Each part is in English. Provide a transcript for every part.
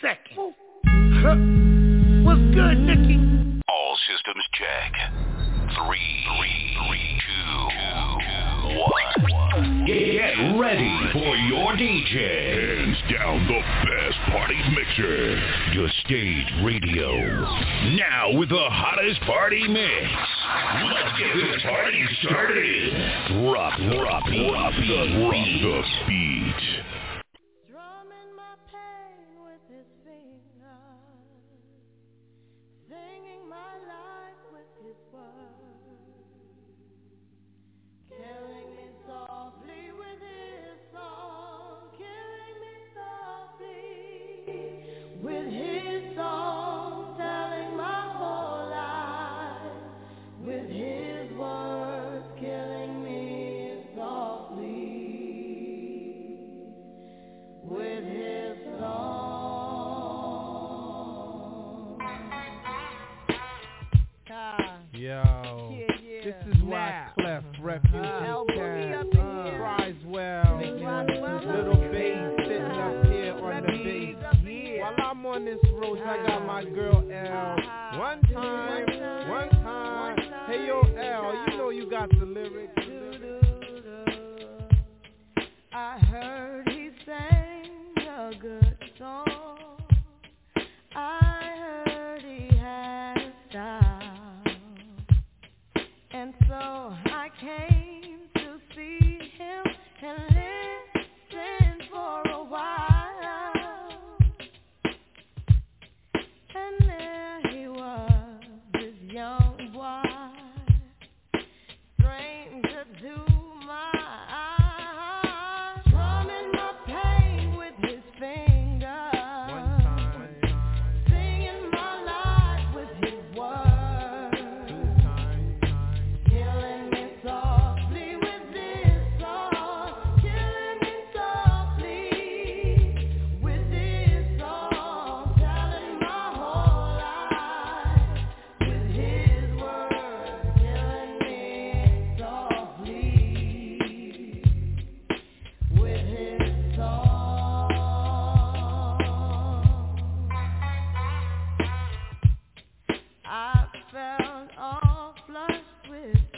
second. Huh. What's good, Nikki? All systems check. Three, three, three, two, two, one. Get ready for your DJ. Hands down the best party mixer. Your stage radio. Now with the hottest party mix. Let's get this party started. Drop, drop, drop the beat. Drop the beat. you.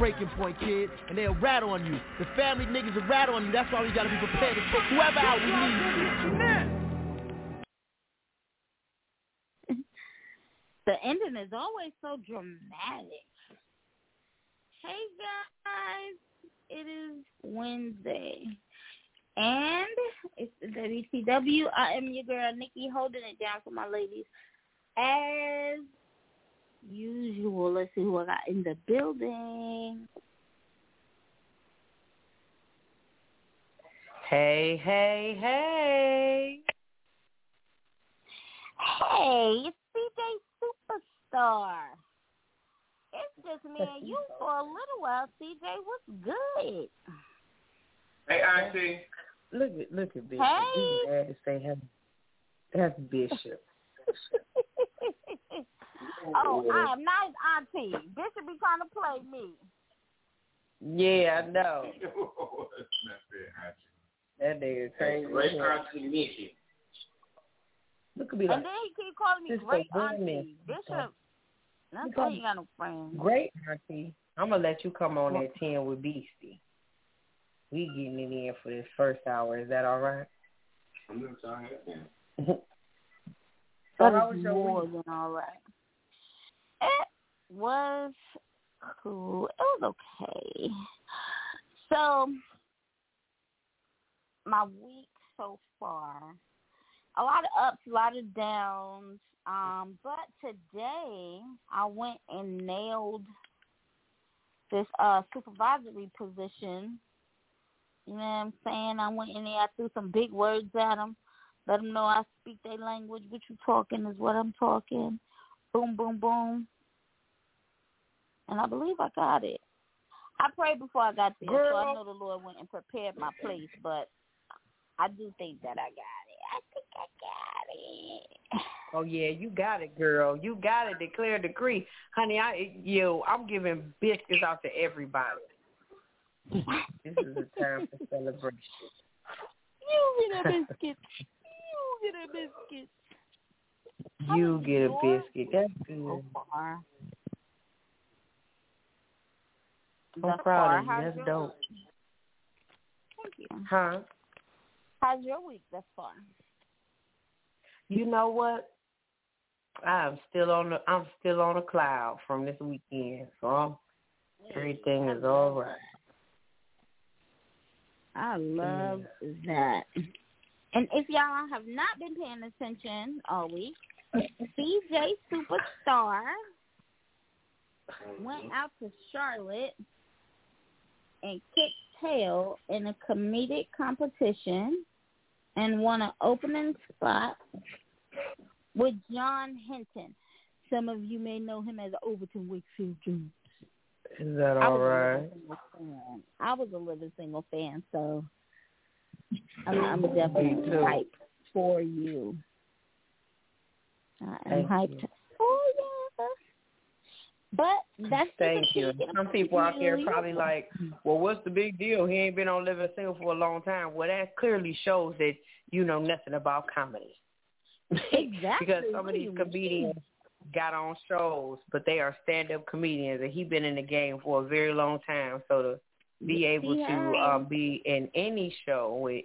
Breaking point, kid, and they'll rat on you. The family niggas will rat on you. That's why we gotta be prepared to take whoever out we need. The ending is always so dramatic. Hey guys, it is Wednesday. And it's the WCW. I am your girl Nikki holding it down for my ladies. As usual, let's see who I got in the building. Hey, hey, hey. Hey, it's CJ Superstar. It's just me and you for a little while, CJ. What's good? Hey, Auntie. Look at look at Bishop. Hey. He's glad to say him. That's Bishop. oh, I am not his auntie. Bishop be trying to play me. Yeah, I know. That's not fair, That nigga crazy. Great Auntie Nikki. Look at me And like then he keep calling me great auntie. Bishop, that's You why you got no friends. great auntie. I'm gonna let you come on at ten with Beastie. We getting it in for this first hour. Is that all right? I'm not sorry. so That how is was your more week? than all right. Was cool. It was okay. So my week so far, a lot of ups, a lot of downs. Um, but today I went and nailed this uh supervisory position. You know what I'm saying? I went in there, I threw some big words at them. Let them know I speak their language. What you talking is what I'm talking. Boom, boom, boom. And I believe I got it. I prayed before I got there, so I know the Lord went and prepared my place, but I do think that I got it. I think I got it. Oh yeah, you got it, girl. You got it. Declare a decree, honey. I you. I'm giving biscuits out to everybody. This is a time for celebration. You get a biscuit. You get a biscuit. You get a biscuit. That's So good. Oh, far. I'm proud far, of you. That's dope. week? Thank you. Huh? How's your week thus far? You know what? I'm still on the I'm still on a cloud from this weekend, so I'm, everything is all right. I love that. And if y'all have not been paying attention all week, CJ Superstar went out to Charlotte and kicked tail in a comedic competition and won an opening spot with John Henton. Some of you may know him as Overton Wakefield Jones. Is that I all a right? living single fan. I was a living single fan, so I'm, I'm definitely hyped for you. I am Thank hyped you. But that's Thank you. Some people out there probably like, well, what's the big deal? He ain't been on Living Single for a long time. Well, that clearly shows that you know nothing about comedy. Exactly. because some of these comedians got on shows, but they are stand-up comedians, and he been in the game for a very long time. So to be able he to um, be in any show with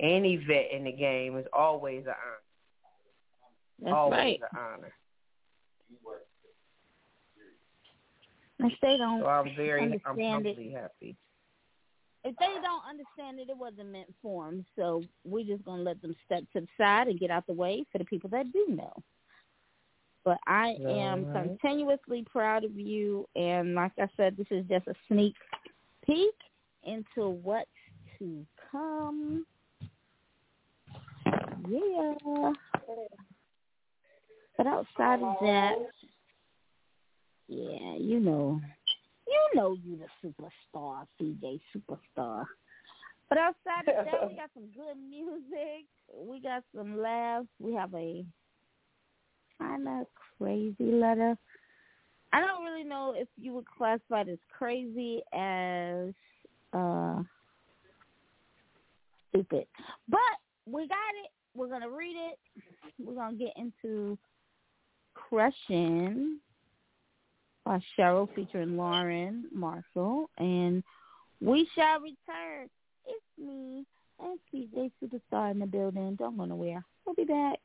any vet in the game is always an honor. That's always right. an honor. If they don't So I'm very, I'm understand it, happy. if they don't understand it, it wasn't meant for them. So we're just gonna let them step to the side and get out the way for the people that do know. But I am All right. continuously proud of you, and like I said, this is just a sneak peek into what's to come. Yeah. But outside of that, yeah, you know, you know you the superstar, CJ Superstar. But outside of that, we got some good music. We got some laughs. We have a kind of crazy letter. I don't really know if you would classify it as crazy as uh stupid. But we got it. We're gonna read it. We're gonna get into crushing uh, Cheryl featuring Lauren Marshall. And we shall return. It's me and CJ Superstar in the building. Don't go nowhere. We'll be back.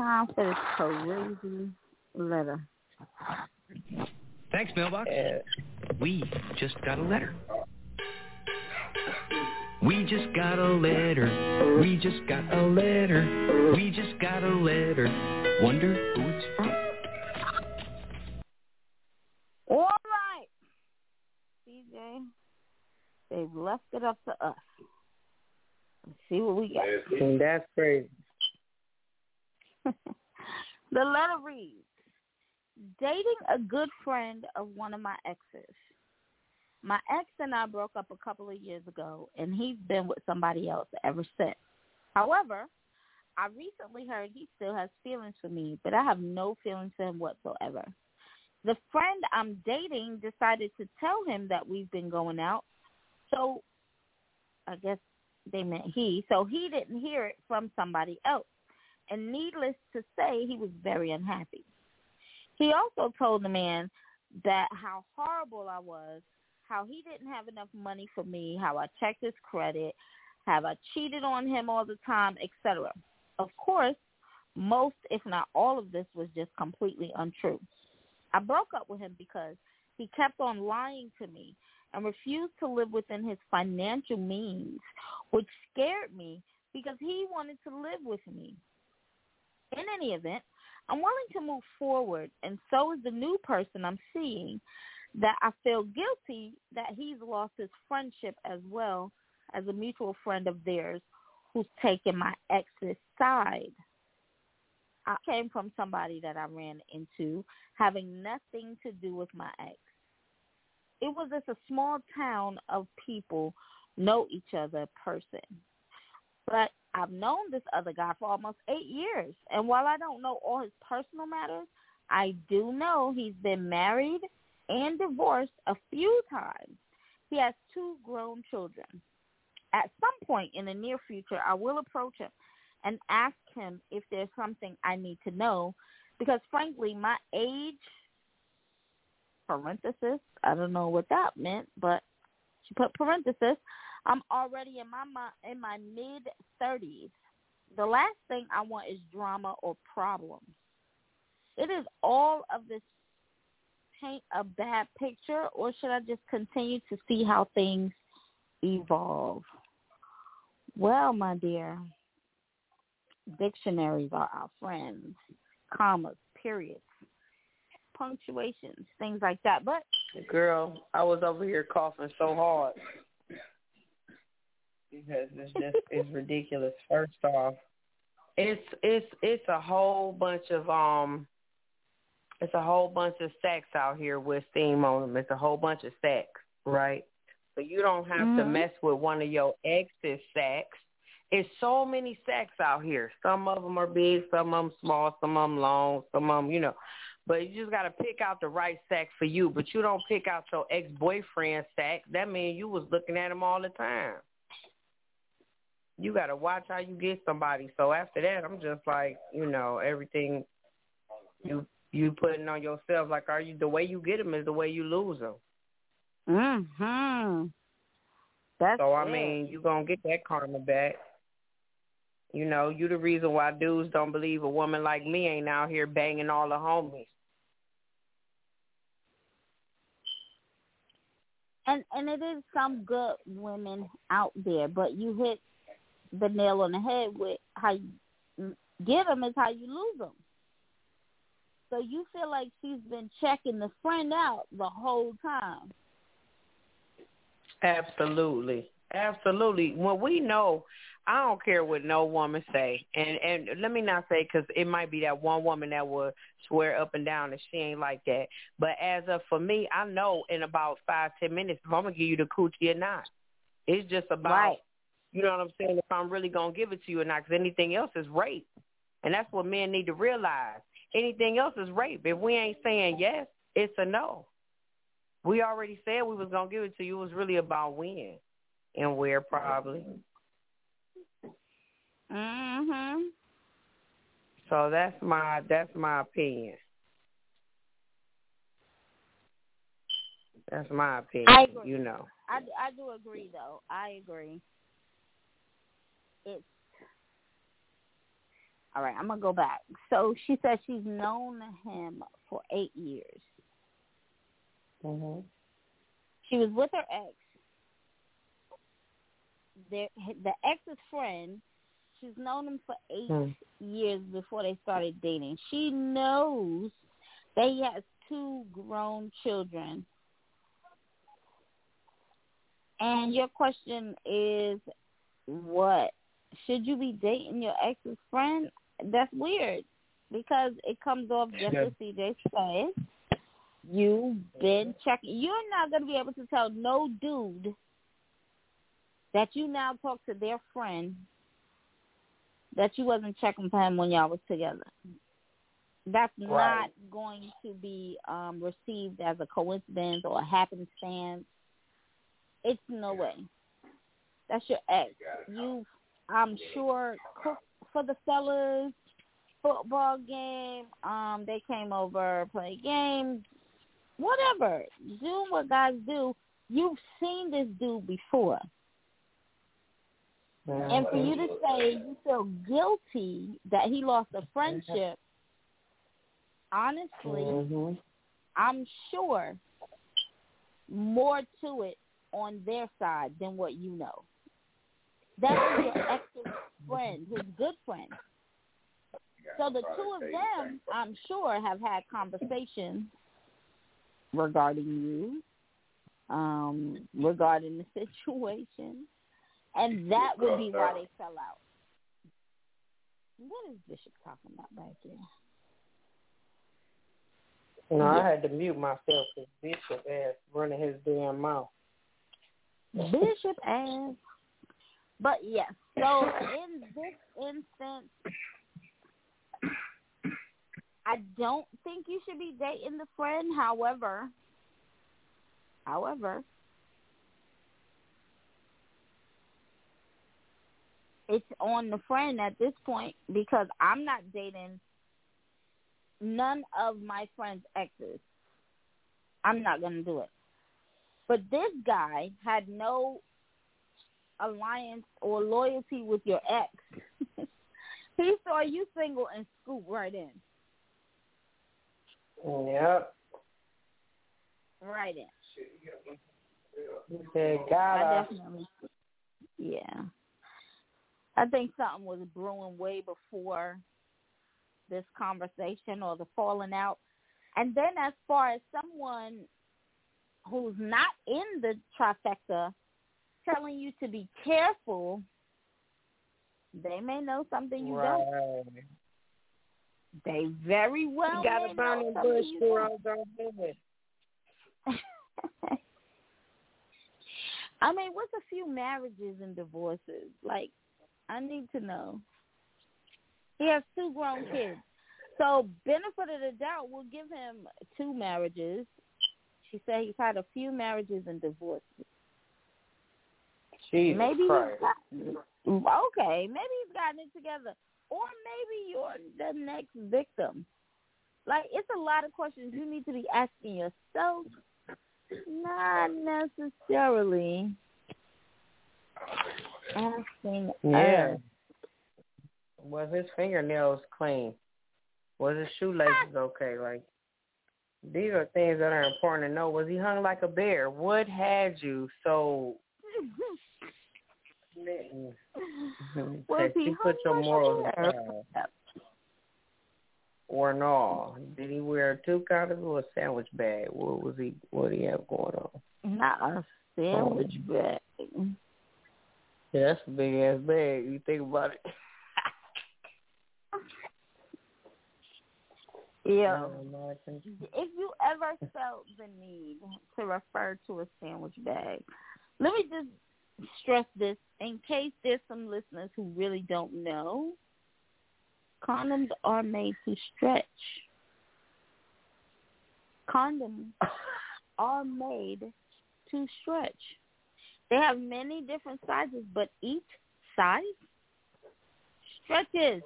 time for this crazy letter. Thanks, mailbox. Uh, we just got a letter. We just got a letter. We just got a letter. We just got a letter. Wonder who it's from. All right, CJ. They've left it up to us. Let's see what we got. That's crazy the letter reads, dating a good friend of one of my exes. My ex and I broke up a couple of years ago, and he's been with somebody else ever since. However, I recently heard he still has feelings for me, but I have no feelings for him whatsoever. The friend I'm dating decided to tell him that we've been going out, so I guess they meant he, so he didn't hear it from somebody else. And needless to say, he was very unhappy. He also told the man that how horrible I was, how he didn't have enough money for me, how I checked his credit, how I cheated on him all the time, etc. Of course, most, if not all of this was just completely untrue. I broke up with him because he kept on lying to me and refused to live within his financial means, which scared me because he wanted to live with me. In any event, I'm willing to move forward, and so is the new person I'm seeing that I feel guilty that he's lost his friendship as well as a mutual friend of theirs who's taken my ex's side. I came from somebody that I ran into having nothing to do with my ex. It was just a small town of people know each other person. But I've known this other guy for almost eight years. And while I don't know all his personal matters, I do know he's been married and divorced a few times. He has two grown children. At some point in the near future, I will approach him and ask him if there's something I need to know because frankly, my age, parenthesis, I don't know what that meant, but she put parenthesis, I'm already in my in my mid 30s. The last thing I want is drama or problems. It is all of this paint a bad picture or should I just continue to see how things evolve? Well, my dear, dictionaries are our friends, commas, periods, punctuations, things like that. But Girl, I was over here coughing so hard because it's just it's ridiculous. First off, it's it's it's a whole bunch of um, it's a whole bunch of sacks out here with steam on them. It's a whole bunch of sacks, right? So you don't have to Mhm. mess with one of your ex's sacks. It's so many sacks out here. Some of them are big, some of them small, some of them long, some of them, you know. But you just got to pick out the right sack for you. But you don't pick out your ex-boyfriend's sack. That means you was looking at him all the time. You got to watch how you get somebody. So after that, I'm just like, you know, everything you you putting on yourself. Like, are you the way you get them is the way you lose them. mhm. That's so I it. mean, you gonna get that karma back. You know, you the reason why dudes don't believe a woman like me ain't out here banging all the homies. and and it is some good women out there, but you hit the nail on the head with how you get them is how you lose them. So you feel like she's been checking the friend out the whole time. Absolutely. Absolutely. When we know, I don't care what no woman say, and and let me not say because it might be that one woman that will swear up and down that she ain't like that. But as of for me, I know in about five ten minutes if I'm gonna give you the coochie or not. It's just about, Right. You know what I'm saying? If I'm really gonna give it to you or not, because anything else is rape, and that's what men need to realize. Anything else is rape. If we ain't saying yes, it's a no. We already said we was gonna give it to you. It was really about when and where, probably. Mhm. So that's my that's my opinion. That's my opinion. I agree. You know. I I do agree though. I agree. It's all right. I'm gonna go back. So she says she's known him for eight years. Mhm. She was with her ex. Their, the ex's friend. She's known him for eight Hmm. years before they started dating. She knows that he has two grown children. And your question is what? Should you be dating your ex's friend? That's weird because it comes off just as CJ said. You've been checking. You're not going to be able to tell no dude that you now talk to their friend that you wasn't checking for him when y'all was together. That's not going to be um received as a coincidence or a happenstance. It's no way. That's your ex. You, I'm sure, cooked for the fellas, football game. Um, they came over, play games, whatever. Do what guys do. You've seen this dude before. And for you to say you feel guilty that he lost a friendship, honestly, Mhm. I'm sure more to it on their side than what you know. That was your ex's friend, his good friend. So the two of them, I'm sure, have had conversations regarding you, um, regarding the situation, and that would be why they fell out. What is Bishop talking about back there? No, I had to mute myself because Bishop ass running his damn mouth. Bishop ass. But yes, so in this instance, I don't think you should be dating the friend. However, however, it's on the friend at this point because I'm not dating none of my friends' exes. I'm not going to do it. But this guy had no alliance or loyalty with your ex. he saw you single and scooped right in. Yep. Right in. He said, God, yeah. I think something was brewing way before this conversation or the falling out. And then as far as someone who's not in the trifecta telling you to be careful, they may know something you don't. They very well You got a burning bush for all it. I mean, what's a few marriages and divorces? Like, I need to know. He has two grown kids. So, benefit of the doubt, we'll give him two marriages. She said he's had a few marriages and divorces. Jesus maybe Christ. he's got, okay, maybe he's gotten it together, or maybe you're the next victim. Like it's a lot of questions you need to be asking yourself. Not necessarily asking Yeah. us. Was his fingernails clean? Was his shoelaces okay? Like these are things that are important to know. Was he hung like a bear? What had you so smitten Was that he you put your morals aside? Or no? Did he wear a two counters or a sandwich bag? What was he? What did he have going on? Not a sandwich bag. Yeah, that's a big ass bag. You think about it. Yeah. If you ever felt the need to refer to a sandwich bag, let me just stress this in case there's some listeners who really don't know. Condoms are made to stretch. Condoms are made to stretch. They have many different sizes, but each size stretches.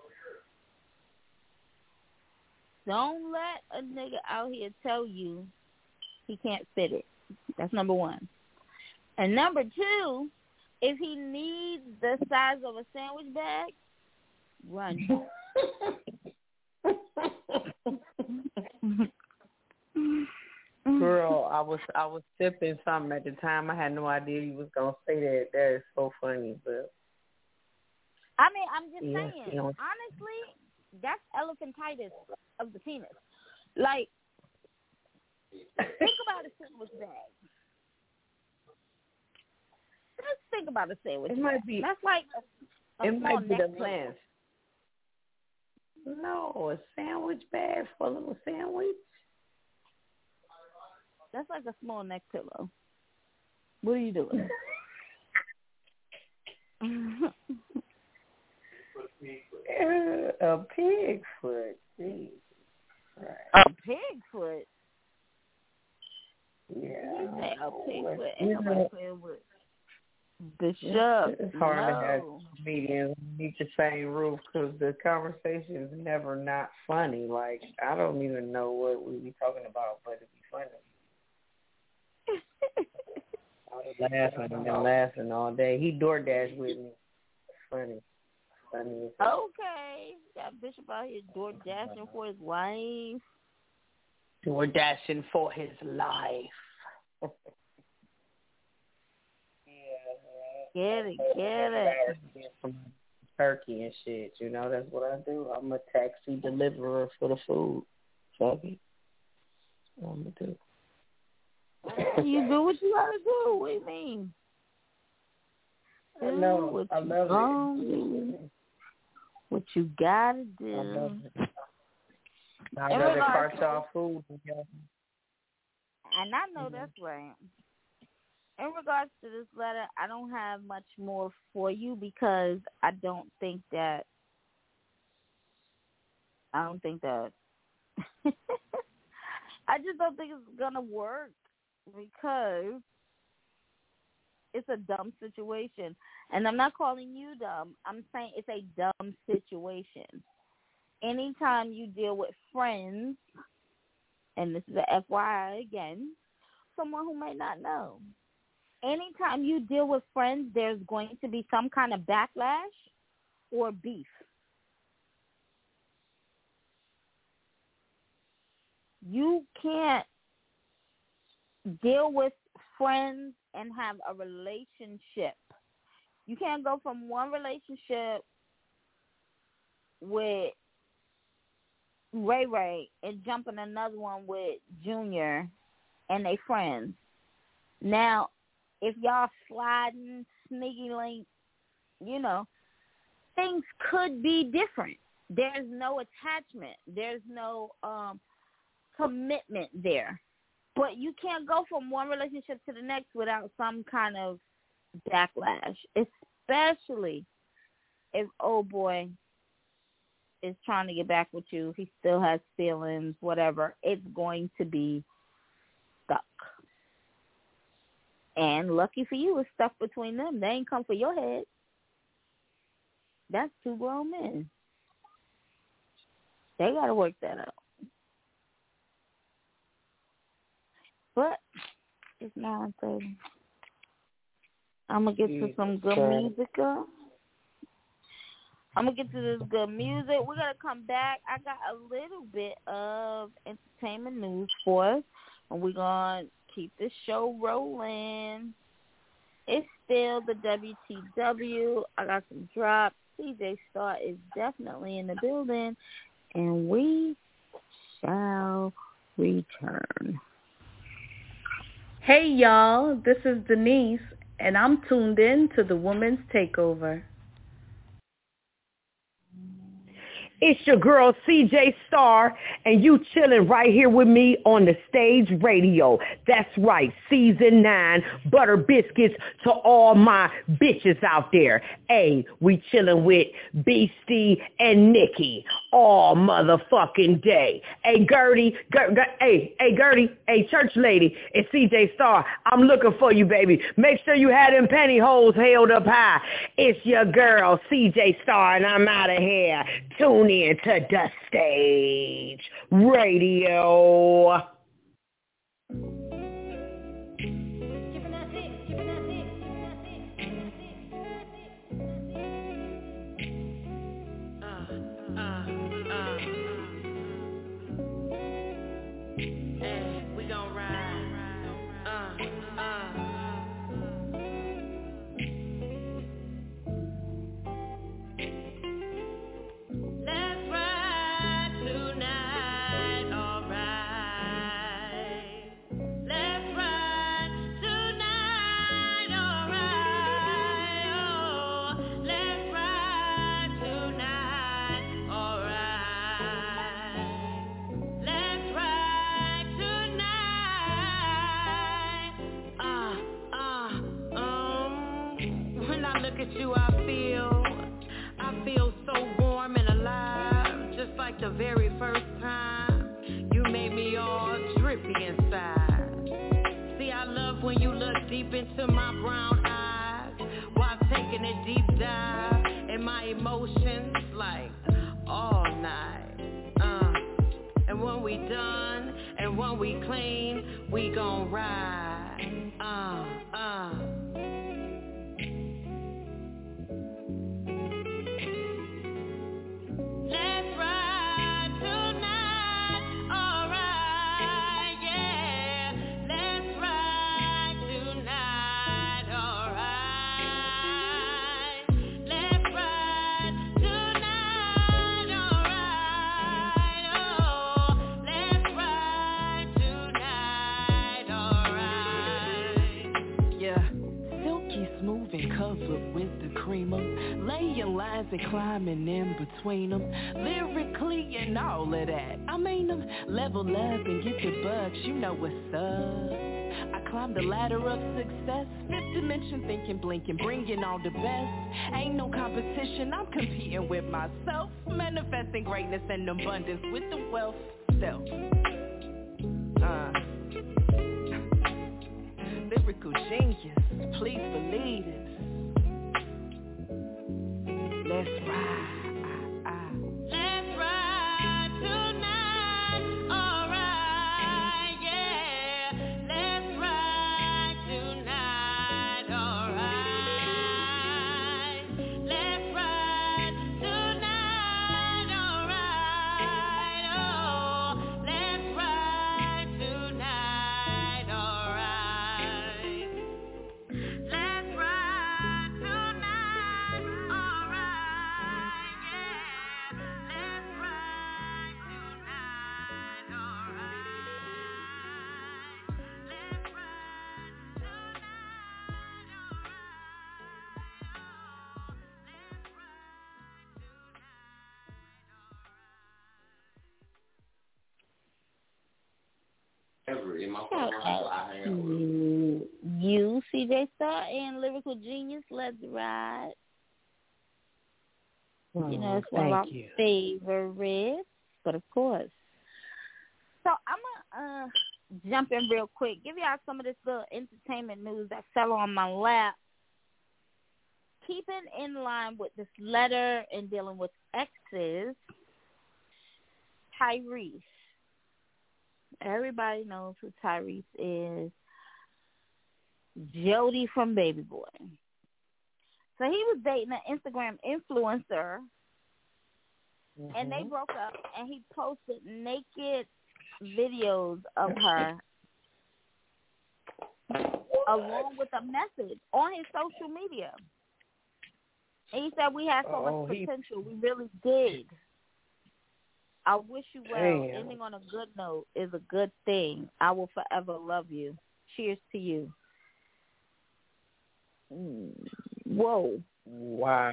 Don't let a nigga out here tell you he can't fit it. That's number one. And number two, if he needs the size of a sandwich bag, run. Girl, I was I was sipping something at the time. I had no idea you was gonna say that. That is so funny, but I mean, I'm just Yes, saying. you know. Honestly, that's elephantitis of the penis. Like, think about a sandwich bag. Just think about a sandwich It might be- That's like a, a it might be the plans. No, a sandwich bag of a sandwich. That's like a small neck pillow. What are you doing? A pig foot. Jeez. a pig foot. Yeah. You say a pig foot. You nobody playing with Bishop. It's hard to have no. comedians underneath the same roof because the conversation is never not funny. Like I don't even know what we be talking about, but it'd be funny. I was laughing and then laughing all day. He DoorDash with me. Funny. Funny. Okay. Got Bishop out here door dashing for his wife. Door dashing for his life. Get it, get it. From Turkey and shit, you know, that's what I do. I'm a taxi deliverer for the food. Fuck it. That's what I'm gonna do. You do what you gotta do. What do you mean? I know. What I you love it. do. What you gotta do. I love it. I'd rather cart y'all food. And I know Mhm. that's right. In regards to this letter, I don't have much more for you because I don't think that I don't think that I just don't think it's gonna work because it's a dumb situation. And I'm not calling you dumb. I'm saying it's a dumb situation. Anytime you deal with friends, and this is a FYI again, someone who may not know. Anytime you deal with friends, there's going to be some kind of backlash or beef. You can't deal with friends and have a relationship. You can't go from one relationship with Ray Ray and jump in another one with Junior and they friends. Now, if y'all sliding, sneaky link, you know, things could be different. There's no attachment. There's no um commitment there. But you can't go from one relationship to the next without some kind of backlash, especially if old boy is trying to get back with you. He still has feelings, whatever. It's going to be stuck. And lucky for you, it's stuck between them. They ain't come for your head. That's two grown men. They got to work that out. But it's nine thirty. I'm gonna get to some good music. I'm gonna get to this good music. We're gonna come back. I got a little bit of entertainment news for us, and we're gonna keep this show rolling. It's still the WTW. I got some drops. CJ Star is definitely in the building, and we shall return. Hey y'all, this is Denise, and I'm tuned in to the Woman's Takeover. It's your girl CJ Star, and you chilling right here with me on the stage radio. That's right, season nine, butter biscuits to all my bitches out there. Hey, we chilling with Beastie and Nikki all motherfucking day. Hey, Gertie, Ger- Ger- hey, hey, Gertie, hey, church lady, it's CJ Star. I'm looking for you, baby. Make sure you had them pantyhose held up high. It's your girl, CJ Star, and I'm out of here. Tune in to the stage radio. deep into my brown eyes while taking a deep dive in my emotions like all night. Uh, and when we done and when we clean, we gon' ride. Uh. Climbing in between them. Lyrically and all of that. I mean them. Level up and get the bucks, you know what's up. I climbed the ladder of success. Fifth dimension thinking, blinking, bringing all the best. Ain't no competition, I'm competing with myself. Manifesting greatness and abundance with the wealth. Self. Uh. Lyrical genius, please believe it. Let's ride. Out I have to you, CJ Star, and Lyrical Genius. Let's ride. you know, it's one of thank our you. favorites, but of course. So I'm gonna uh, jump in real quick, give y'all some of this little entertainment news that fell on my lap. Keeping in line with this letter and dealing with exes, Tyrese. Everybody knows who Tyrese is. Jody from Baby Boy. So he was dating an Instagram influencer, and they mm-hmm. broke up. And he posted naked videos of her, along with a message on his social media. And he said, "We had so Oh, much he- potential. We really did. I wish you well. Damn. Ending on a good note is a good thing. I will forever love you. Cheers to you." Mm, Whoa. Wow.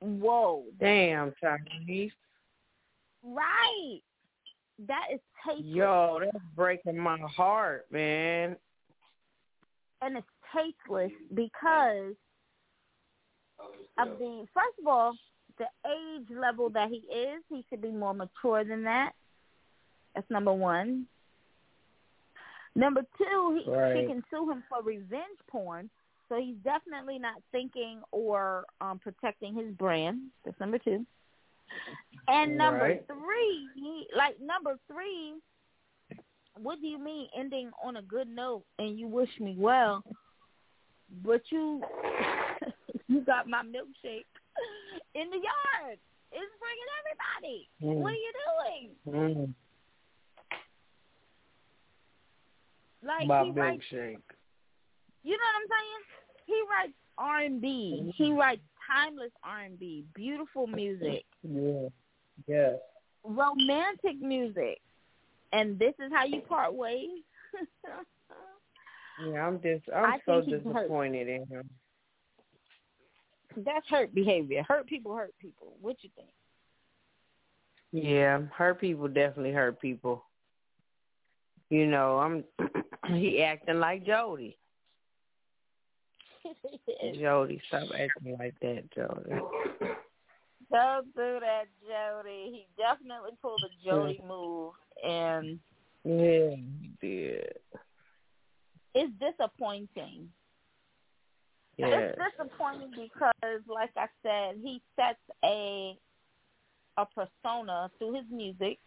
Whoa. Damn, Tyrese. Right. That is tasteless. Yo, that's breaking my heart, man. And it's tasteless because of the first of all, the age level that he is, he should be more mature than that. That's number one. Number two, he, she can sue him for revenge porn. So he's definitely not thinking or um, protecting his brand. That's number two. And number Right. three, he, like number three, what do you mean ending on a good note and you wish me well, but you you got my milkshake in the yard. It's bringing everybody. Mm. What are you doing? Mm. Like my he writes, milkshake. you know what I'm saying? He writes R and B. He writes timeless R and B, beautiful music, Yeah. Yes. romantic music, and this is how you part ways. Yeah, I'm just I'm I so hurt. disappointed in him. That's hurt behavior. Hurt people hurt people. What you think? Yeah, hurt people definitely hurt people. You know, I'm he acting like Jody. Jody, stop acting like that, Jody. Don't do that, Jody. He definitely pulled a Jody move, and Yeah, he did. It's disappointing. Yeah. It's disappointing because, like I said, he sets a a persona through his music.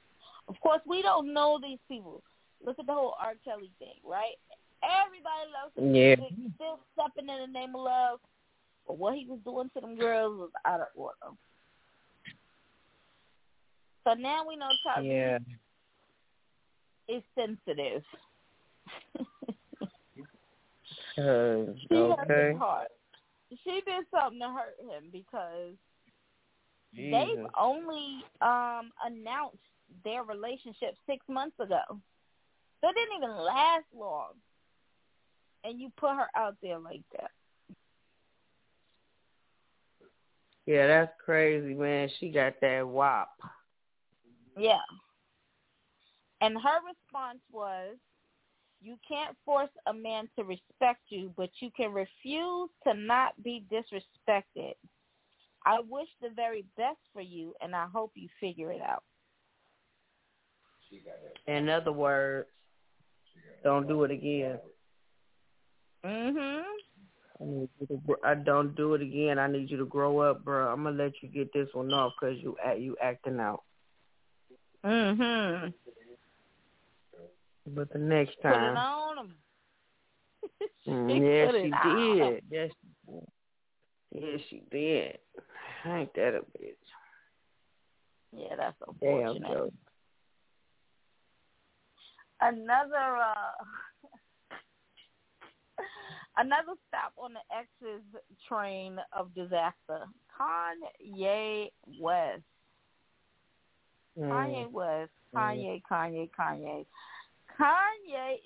Of course, we don't know these people. Look at the whole R. Kelly thing, right? Everybody loves his Yeah. music, still stepping in the name of love. But what he was doing to them girls was out of order. So now we know Tyrese Yeah. is sensitive. Uh, She has okay. his heart. She did something to hurt him because they've only um announced their relationship six months ago. So it didn't even last long. And you put her out there like that. Yeah, that's crazy, man. She got that wop. Yeah. And her response was, you can't force a man to respect you, but you can refuse to not be disrespected. I wish the very best for you, and I hope you figure it out. In other words, don't do it again. Mhm. I need you to. I don't do it again. I need you to grow up, bro. I'm gonna let you get this one off because you act you acting out. Mhm. But the next time. Put it on him. Mm, She yeah, put she on. did. Yes, she did. yes, she did. Ain't that a bitch? Yeah, that's Damn, unfortunate. Joe. Another uh another stop on the X's train of disaster. Kanye West. Kanye West. Kanye, Kanye, Kanye. Kanye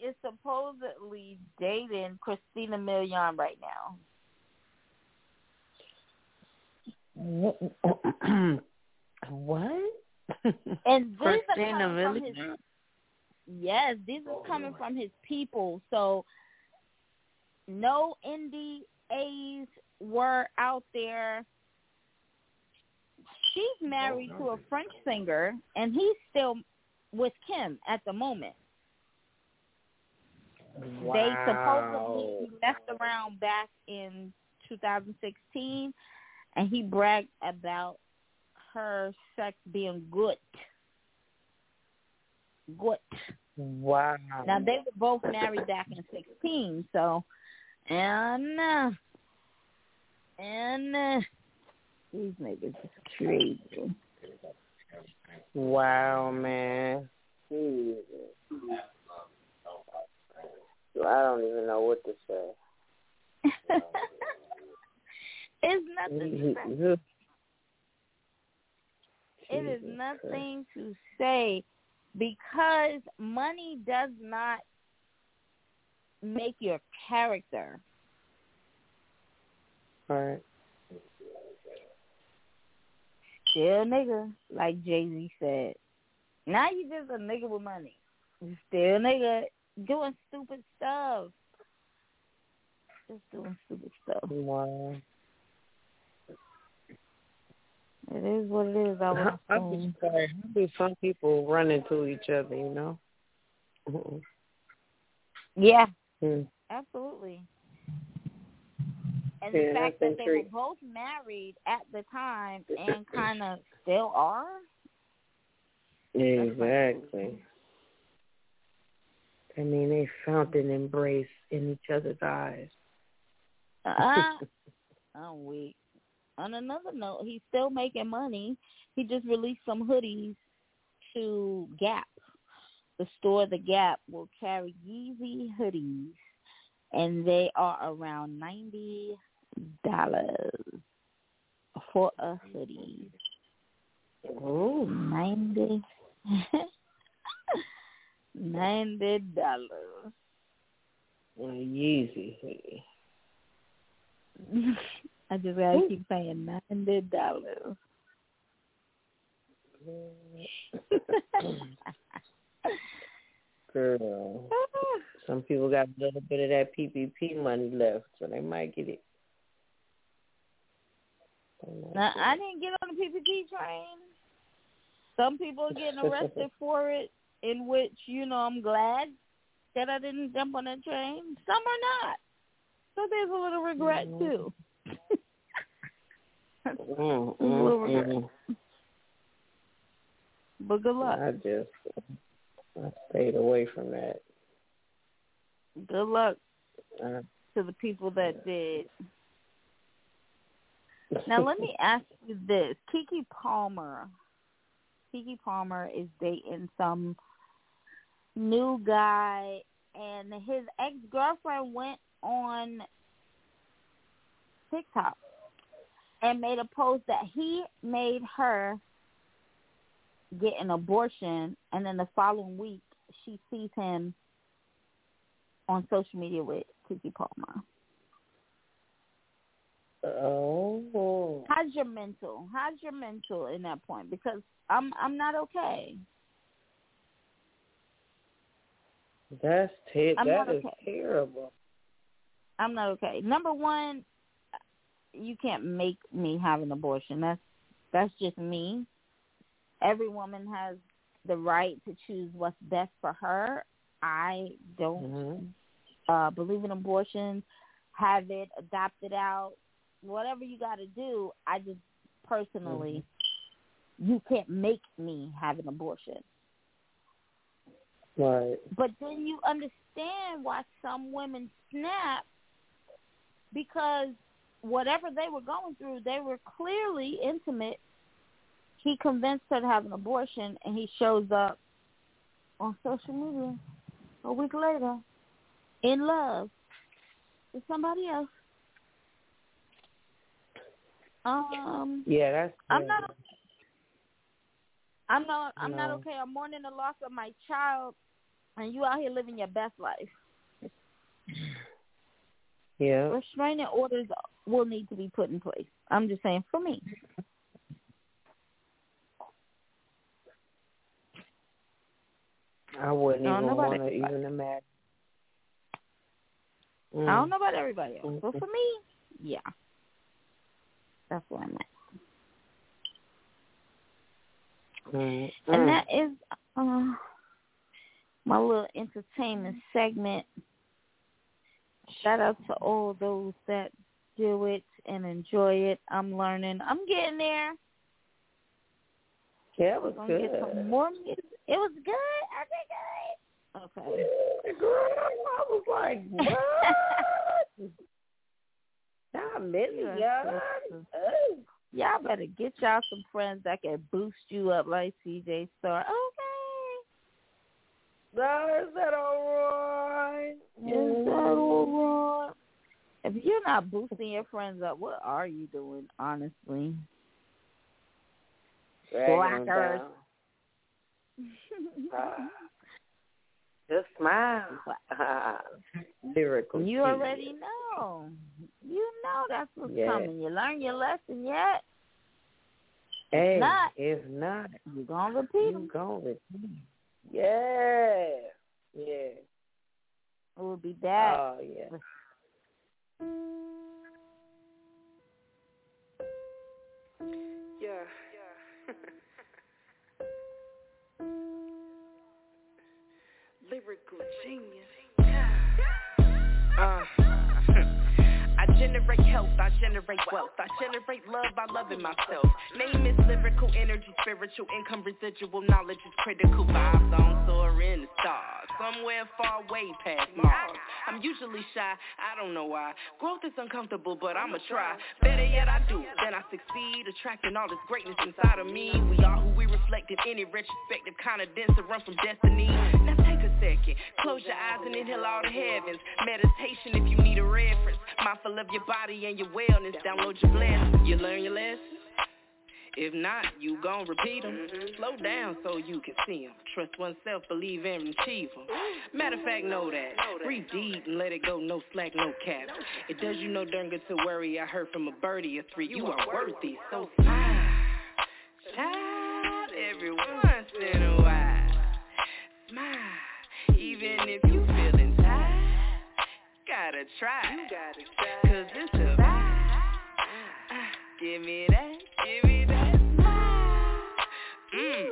is supposedly dating Christina Milian right now. what? And these are Christina coming from his Yes, these are coming from his people. So no NDAs were out there. She's married to a French singer, and he's still with Kim at the moment. They supposedly messed around back in 2016, and he bragged about her sex being good. Good. Wow. Now they were both married back in sixteen, so and uh, and uh, these niggas is crazy. Wow, man. Jesus. I don't even know what to say. It's nothing to say. It is nothing to say because money does not make your character. Right. Still nigga, like Jay Z said. Now you just a nigga with money. You still a nigga doing stupid stuff. Just doing stupid stuff. Wow. It is what it is. I was I be sorry. How do some people run into each other, you know? Yeah, Hmm. absolutely. And Yeah, the fact that they were both married at the time and kind of still are. Exactly. I mean, they found an embrace in each other's eyes. Uh, I'm weak. On another note, he's still making money. He just released some hoodies to Gap. The store, The Gap, will carry Yeezy hoodies, and they are around ninety dollars for a hoodie. Ooh. Ninety. Ninety dollars. Hoodie. I just gotta keep paying ninety dollars. Girl. Ah. Some people got a little bit of that PPP money left, so they might get it. Now I didn't get on the PPP train. Some people are getting arrested for it, in which you know I'm glad that I didn't jump on that train. Some are not, so there's a little regret too. Mm, A little regret. mm. But good luck. I just I stayed away from that. Good luck Uh, to the people that did. Now let me ask you this: Keke Palmer. Keke Palmer is dating some new guy, and his ex girlfriend went on TikTok and made a post that he made her get an abortion, and then the following week she sees him on social media with Keke Palmer. Oh. How's your mental? How's your mental in that point? Because I'm I'm not okay. That's I'm that not is okay. terrible. I'm not okay. Number one, you can't make me have an abortion. That's that's just me. Every woman has the right to choose what's best for her. I don't uh believe in abortion. Have it, adopt it out, whatever you got to do. I just personally, you can't make me have an abortion. Right. But then you understand why some women snap because whatever they were going through, they were clearly intimate. He convinced her to have an abortion, and he shows up on social media a week later in love with somebody else. Um, Yeah, that's I'm not. I'm not. I'm not okay. I'm mourning the loss of my child, and you out here living your best life. Yeah. Restraining orders will need to be put in place. I'm just saying for me. I wouldn't I even want to even imagine. I Mm. don't know about everybody else, but for me, yeah, that's what I'm at. Mm. And that is uh, my little entertainment segment. Shout out to all those that do it and enjoy it. I'm learning. I'm getting there. Yeah, it was good. get some more music. It was good. Okay, good. Okay. Girl, I was like, what? Not many, y'all. so Y'all better get y'all some friends that can boost you up like CJ Star. Okay. No, is that all right? Is that all right? If you're not boosting your friends up, what are you doing, honestly? Dragging them Slackers. down. Ah. Just smile. Lyrical. You already know. You know that's what's Yeah. coming. You learn your lesson yet? Hey, not, if not, you gonna repeat it. you them. gonna repeat. Yeah, yeah. It would be bad. Oh yeah. Yeah. Lyrical genius. Generate health, I generate wealth, I generate love by loving myself. Name is lyrical energy, spiritual income, residual knowledge is critical. Vibes on soar in the stars, somewhere far way past Mars. I'm usually shy, I don't know why. Growth is uncomfortable, but I'ma try. Better yet, I do. Then I succeed, attracting all this greatness inside of me. We are who we reflect in any retrospective, kind of dense to run from destiny. Second, close your eyes and inhale all the heavens. Meditation if you need a reference. Mindful of your body and your wellness. Download your blessings. You learn your lessons. If not, you gon' repeat them. Mm-hmm. Slow down so you can see them. Trust oneself, believe and achieve them. Matter of fact, know that. Breathe deep and let it go. No slack, no cap. It does you no darn good to worry. I heard from a birdie or three. You are worthy, so smile. Shout every once in a while. Smile, even if you feeling tired. Gotta try. You gotta try. Cause it's a vibe. Give me that, give me that smile. Mm,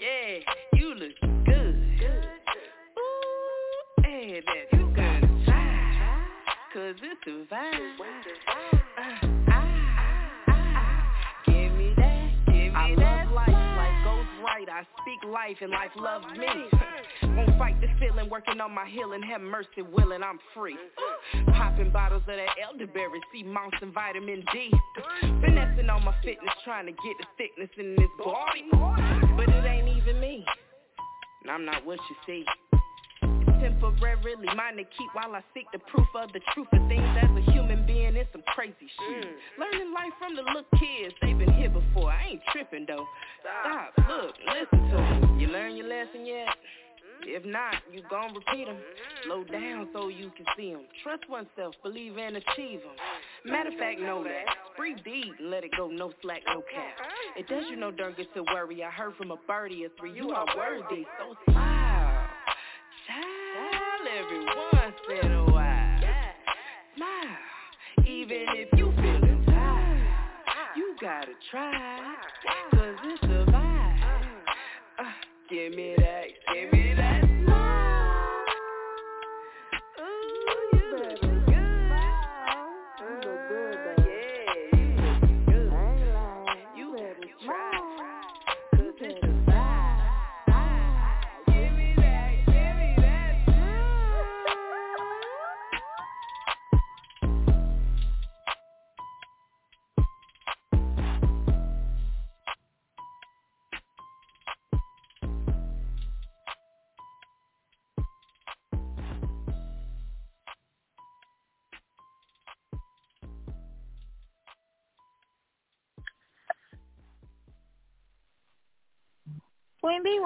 yeah, you look good. Ooh, hey, that you gotta try. Cause it's a vibe. I speak life and life loves me. Won't fight the feeling, working on my healing. Have mercy, willing, I'm free. Popping bottles of that elderberry, sea moss and vitamin D. Finessing on my fitness, trying to get the thickness in this body. But it ain't even me. And I'm not what you see. Temporarily mine to keep while I seek the proof of the truth of things as a human being. It's some crazy shit. Learning life from the little kids, they've been here before. I ain't tripping though. Stop, look, listen to me. You learn your lesson yet? If not, you gon' repeat them. Slow down so you can see them. Trust oneself, believe and achieve them. Matter of fact, know that. Breathe deep and let it go, no slack, no cap. It does you no get to worry. I heard from a birdie or three, you are worthy, so smile. Every once in a while. Smile, even if you feeling tired. You gotta try, cause it's a vibe. Uh, give me that,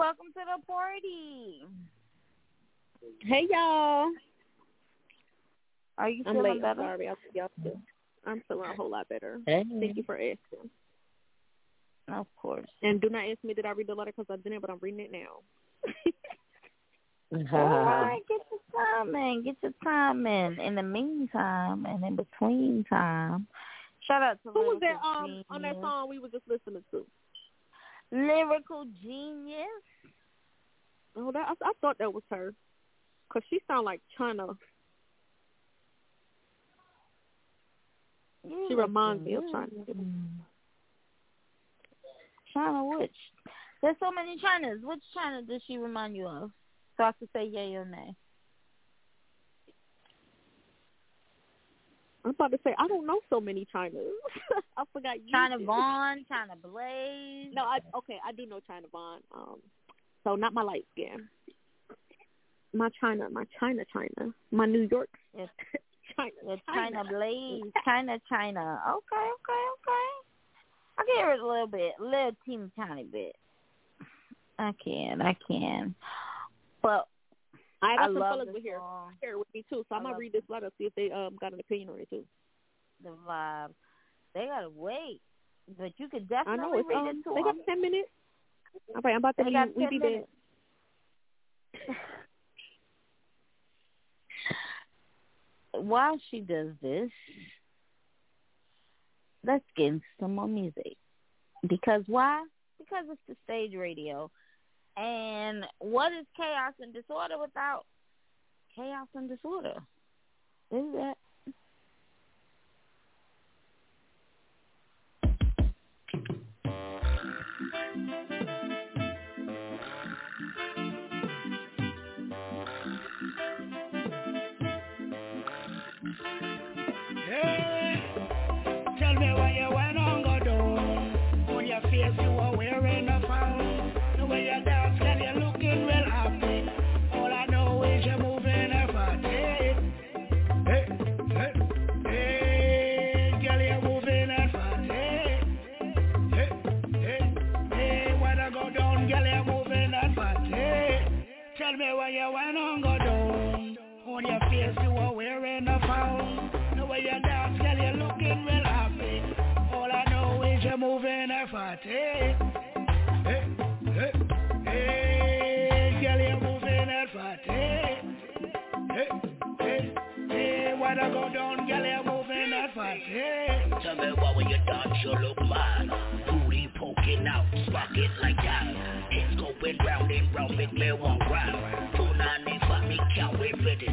welcome to the party. Hey y'all. Are you I'm feeling late. better? I'm sorry. I'll y'all too. I'm feeling a whole lot better. Hey. Thank you for asking. Of course. And do not ask me did I read the letter because I didn't, but I'm reading it now. All right, get your time in. Get your time in. In the meantime and in between time, shout out to Who was that um on that song we were just listening to? Lyrical Genius. Oh, that I, I thought that was her, cause she sound like China. She mm-hmm. reminds me of China. China which? There's so many Chinas. Which China does she remind you of? So I have to say yay or nay. I'm about to say I don't know so many Chinas. I forgot. you China did. Vaughn, China Blaze. No, I okay. I do know China Vaughn. Um, so not my light skin. My China, my China, China, my New York, Yes. China, Yeah, China Blaze. China, China. Okay, okay, okay. I can hear it a little bit, a little teeny tiny bit. I can, I can. But I I got some love fellas with here here with me too. So I I'm gonna read this letter see if they um got an opinion on it too. the vibe. They gotta wait, but you could I definitely know it's read um it to they got ten minutes. All right, I'm about to They be we 10 be there. minutes. While she does this, let's get some more music. Because why? Because it's the stage radio. And what is chaos and disorder without chaos and disorder? Is that? Tell me why you on go down. On your face you were wearing a frown. The way you dance, girl, you're looking real happy. All I know is you're moving a body. Hey, hey, hey, girl, you're moving a body. Hey, hey, hey, I go down, girl, you're moving a body. Tell me why when you dance you look mad Booty poking out, spark it like that round me round me can't wait for this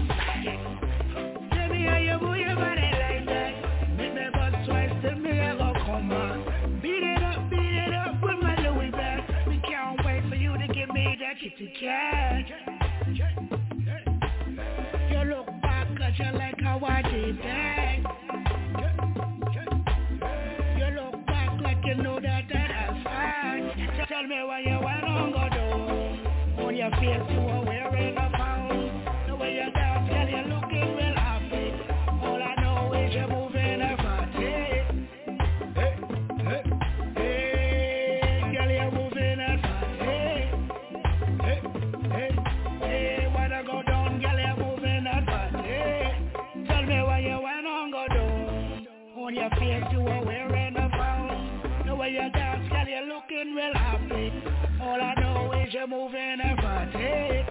Tell me how you move your body like that Make me twice, me I come on Beat it up, beat it up with my Louis back We can't wait for you to give me that You look back you like how I did that You look back like you know that Tell me why you your face you are wearing All I know is you're moving a body.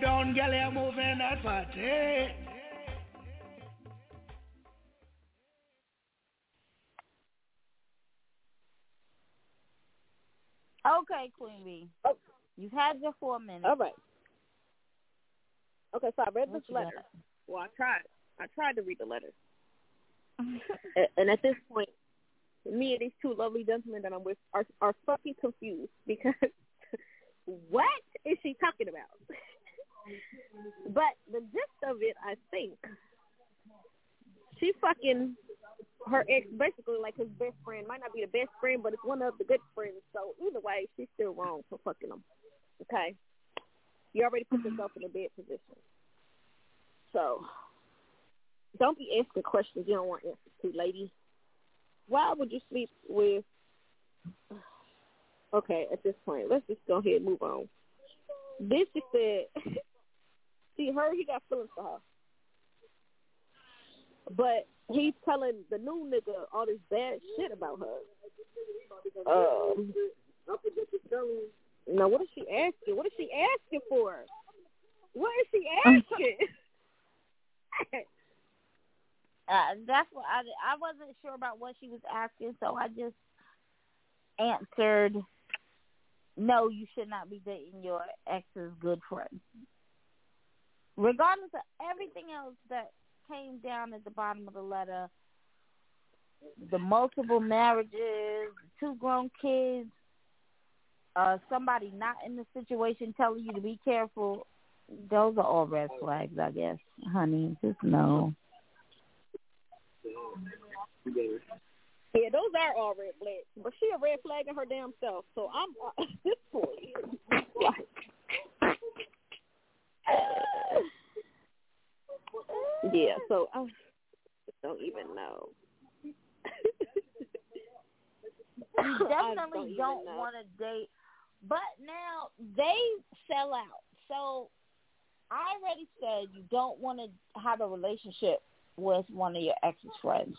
Down, girl, you're moving a body. Okay, Queen B. Oh. You've had your four minutes. All right. Okay, so I read What this letter. got? Well, I tried. I tried to read the letter. And at this point, me and these two lovely gentlemen that I'm with are are fucking confused because what is she talking about? but the gist of it, I think, she fucking her ex basically like his best friend might not be the best friend, but it's one of the good friends. So either way, she's still wrong for fucking him. Okay, you already put yourself in a bad position. So don't be asking questions you don't want answers to, ladies. Why would you sleep with? Okay, at this point, let's just go ahead and move on. This she said, see her, he got feelings for her, but he's telling the new nigga all this bad shit about her. Um, now what is she asking? What is she asking for? What is she asking? Uh, that's what I I wasn't sure about what she was asking, so I just answered, "No, you should not be dating your ex's good friend." Regardless of everything else that came down at the bottom of the letter, the multiple marriages, two grown kids, uh, somebody not in the situation telling you to be careful. Those are all red flags, I guess, honey. Just know. Yeah, those are all red flags. But she a red flag in her damn self. So I'm uh, this point. Yeah. So I don't even know. You definitely even don't want to date. But now they sell out. So I already said you don't want to have a relationship with one of your ex's friends.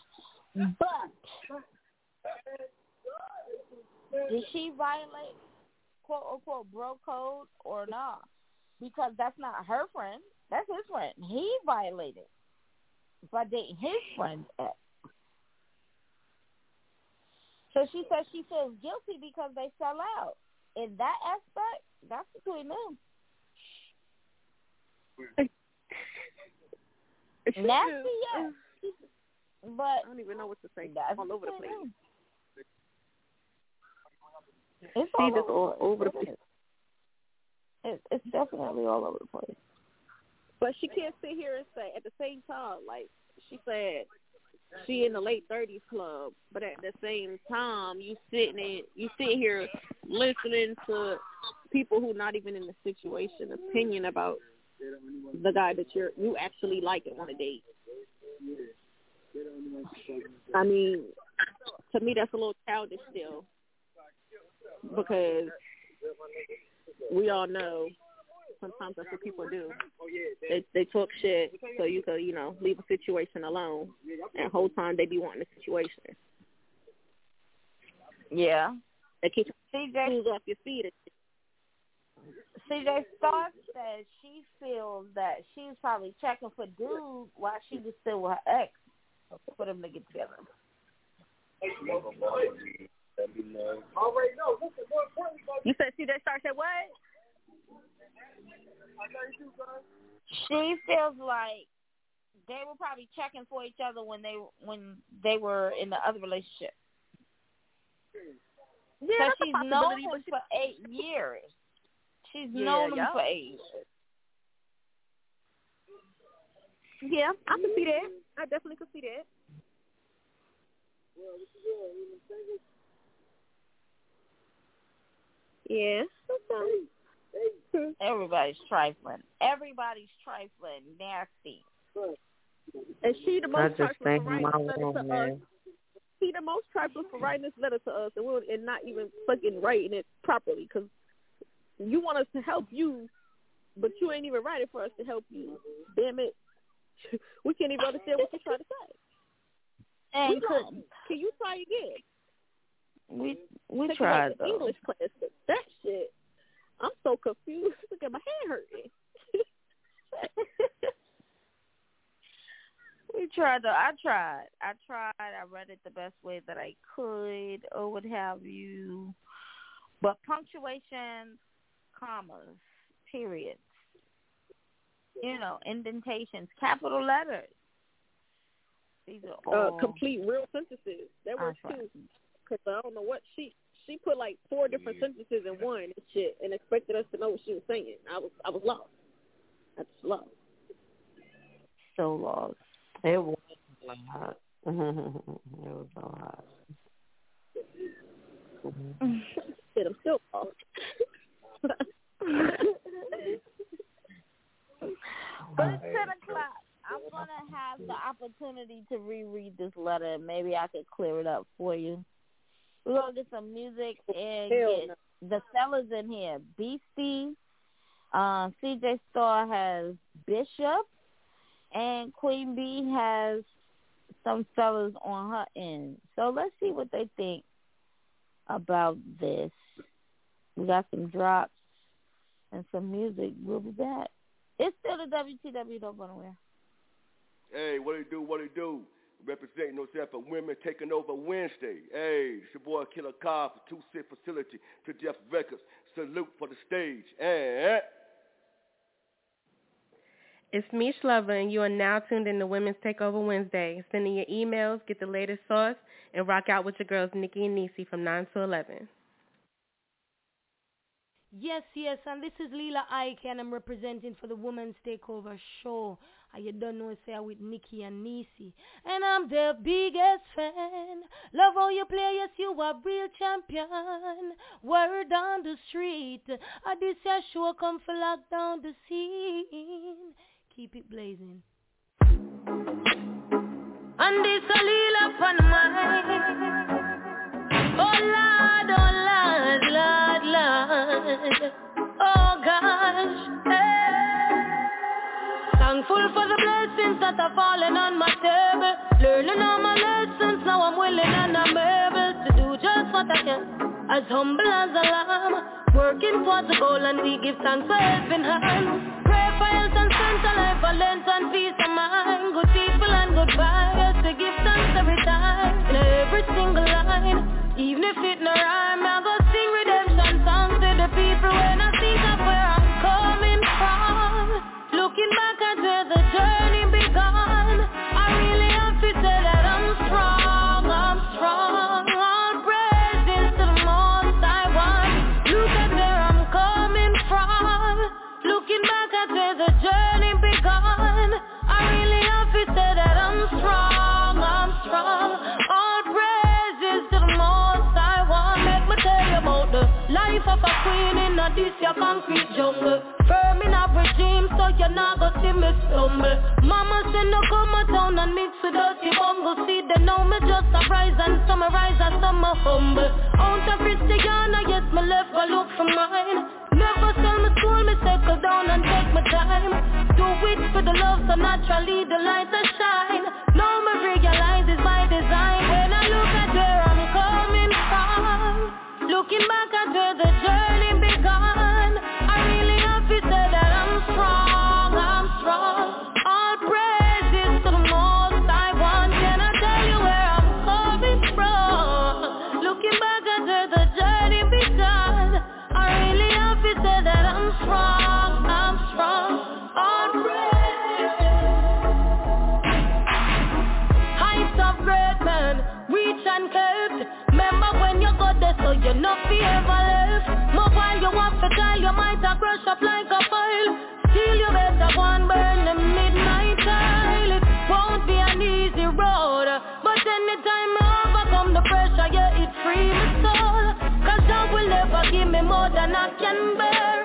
But did she violate quote unquote bro code or not? Because that's not her friend. That's his friend. He violated by dating his friend's ex. Uh, so she says she feels guilty because they sell out. In that aspect, that's between them. Nasty, yes. But I don't even know what to say. All over the place. them. It's all over all the place. over the place. It, it's definitely all over the place. But she can't sit here and say at the same time, like she said, she in the late thirties club, but at the same time, you sitting in, you sit here listening to people who not even in the situation opinion about the guy that you're you actually like and want to date. I mean, to me that's a little childish still, because we all know sometimes that's what people do. They they talk shit so you could you know leave a situation alone, and the whole time they be wanting the situation. Yeah. They keep CJ off your feet. CJ Star says she feels that she's probably checking for dude while she was still with her ex for them to get together. You said CJ Star said what? She feels like they were probably checking for each other when they when they were in the other relationship. Yeah, a she's known him she- for eight years. She's Yeah, known him yeah. for eight years. Yeah, I can see that. I definitely can see that. Yeah. Okay. Everybody's trifling. Everybody's trifling. Nasty. And she the most trifling for writing this letter own to us. He the most trifling for writing this letter to us, and we're and not even fucking writing it properly because you want us to help you, but you ain't even writing for us to help you. Damn it, we can't even understand what you're trying to say. And could- can you try again? We we Taking tried though. English class, but that shit, I'm so confused. Look at my hand hurting. We tried though. I tried. I tried. I read it the best way that I could, or what have you. But punctuations, commas, periods, you know, indentations, capital letters. These are uh, all complete real sentences. That works too. Cause I don't know what she she put like four different sentences in one and shit, and expected us to know what she was saying. I was I was lost. I was lost. so lost. It was a lot. it was a lot. Shit, I'm still lost. But it's ten o'clock. I'm gonna have the opportunity to reread this letter. Maybe I could clear it up for you. We're gonna get some music and Hell get the fellas in here. Beastie, uh, CJ Star has Bishop, and Queen B has some fellas on her end. So let's see what they think about this. We got some drops and some music. We'll be back. It's still the WTW. Don't go nowhere. Hey, what it do, what it do? Representing yourself for women taking over Wednesday. Hey, it's your boy Killer Cobb for Two Sit Facility to Jeff Records. Salute for the stage. And It's Mish Lover, and you are now tuned in to Women's Takeover Wednesday. Send in your emails, get the latest sauce, and rock out with your girls Nikki and Nisi from 9 to 11. Yes, yes, and this is Leela Ike, and I'm representing for the Women's Takeover Show. And you don't know, say, I'm with Nikki and Nisi. And I'm their biggest fan. Love how you play, yes, you are real champion. Word on the street. I this your show come for lock down the scene. Keep it blazing. And this a upon my Oh Thankful for the blessings that are falling on my table. Learning all my lessons, now I'm willing and I'm able to do just what I can. As humble as a lamb, working towards the goal and we give thanks for helping hand. Pray for health and strength and life, balance and peace of mind. Good people and good vibes to give thanks every time. In every single line. Even if it no rhyme, I go like a queen in a this your concrete jungle. Firm in a regime, so you not go see me stumble. Mama say no come a town and mix with dirty bungle. See they know me just a rise and summarize and some a humble. Out of Christiana, yes me left go look for mine. Never sell me soul, me settle down and take my time. Do it for the love, so naturally the light will shine. Now me realize looking back at the journey you not be ever left. More while you want to die, you might have brush up like a pile. Still you better go and burn the midnight oil. It won't be an easy road, but anytime I overcome the pressure, yeah, it free my soul. Cause God will never give me more than I can bear.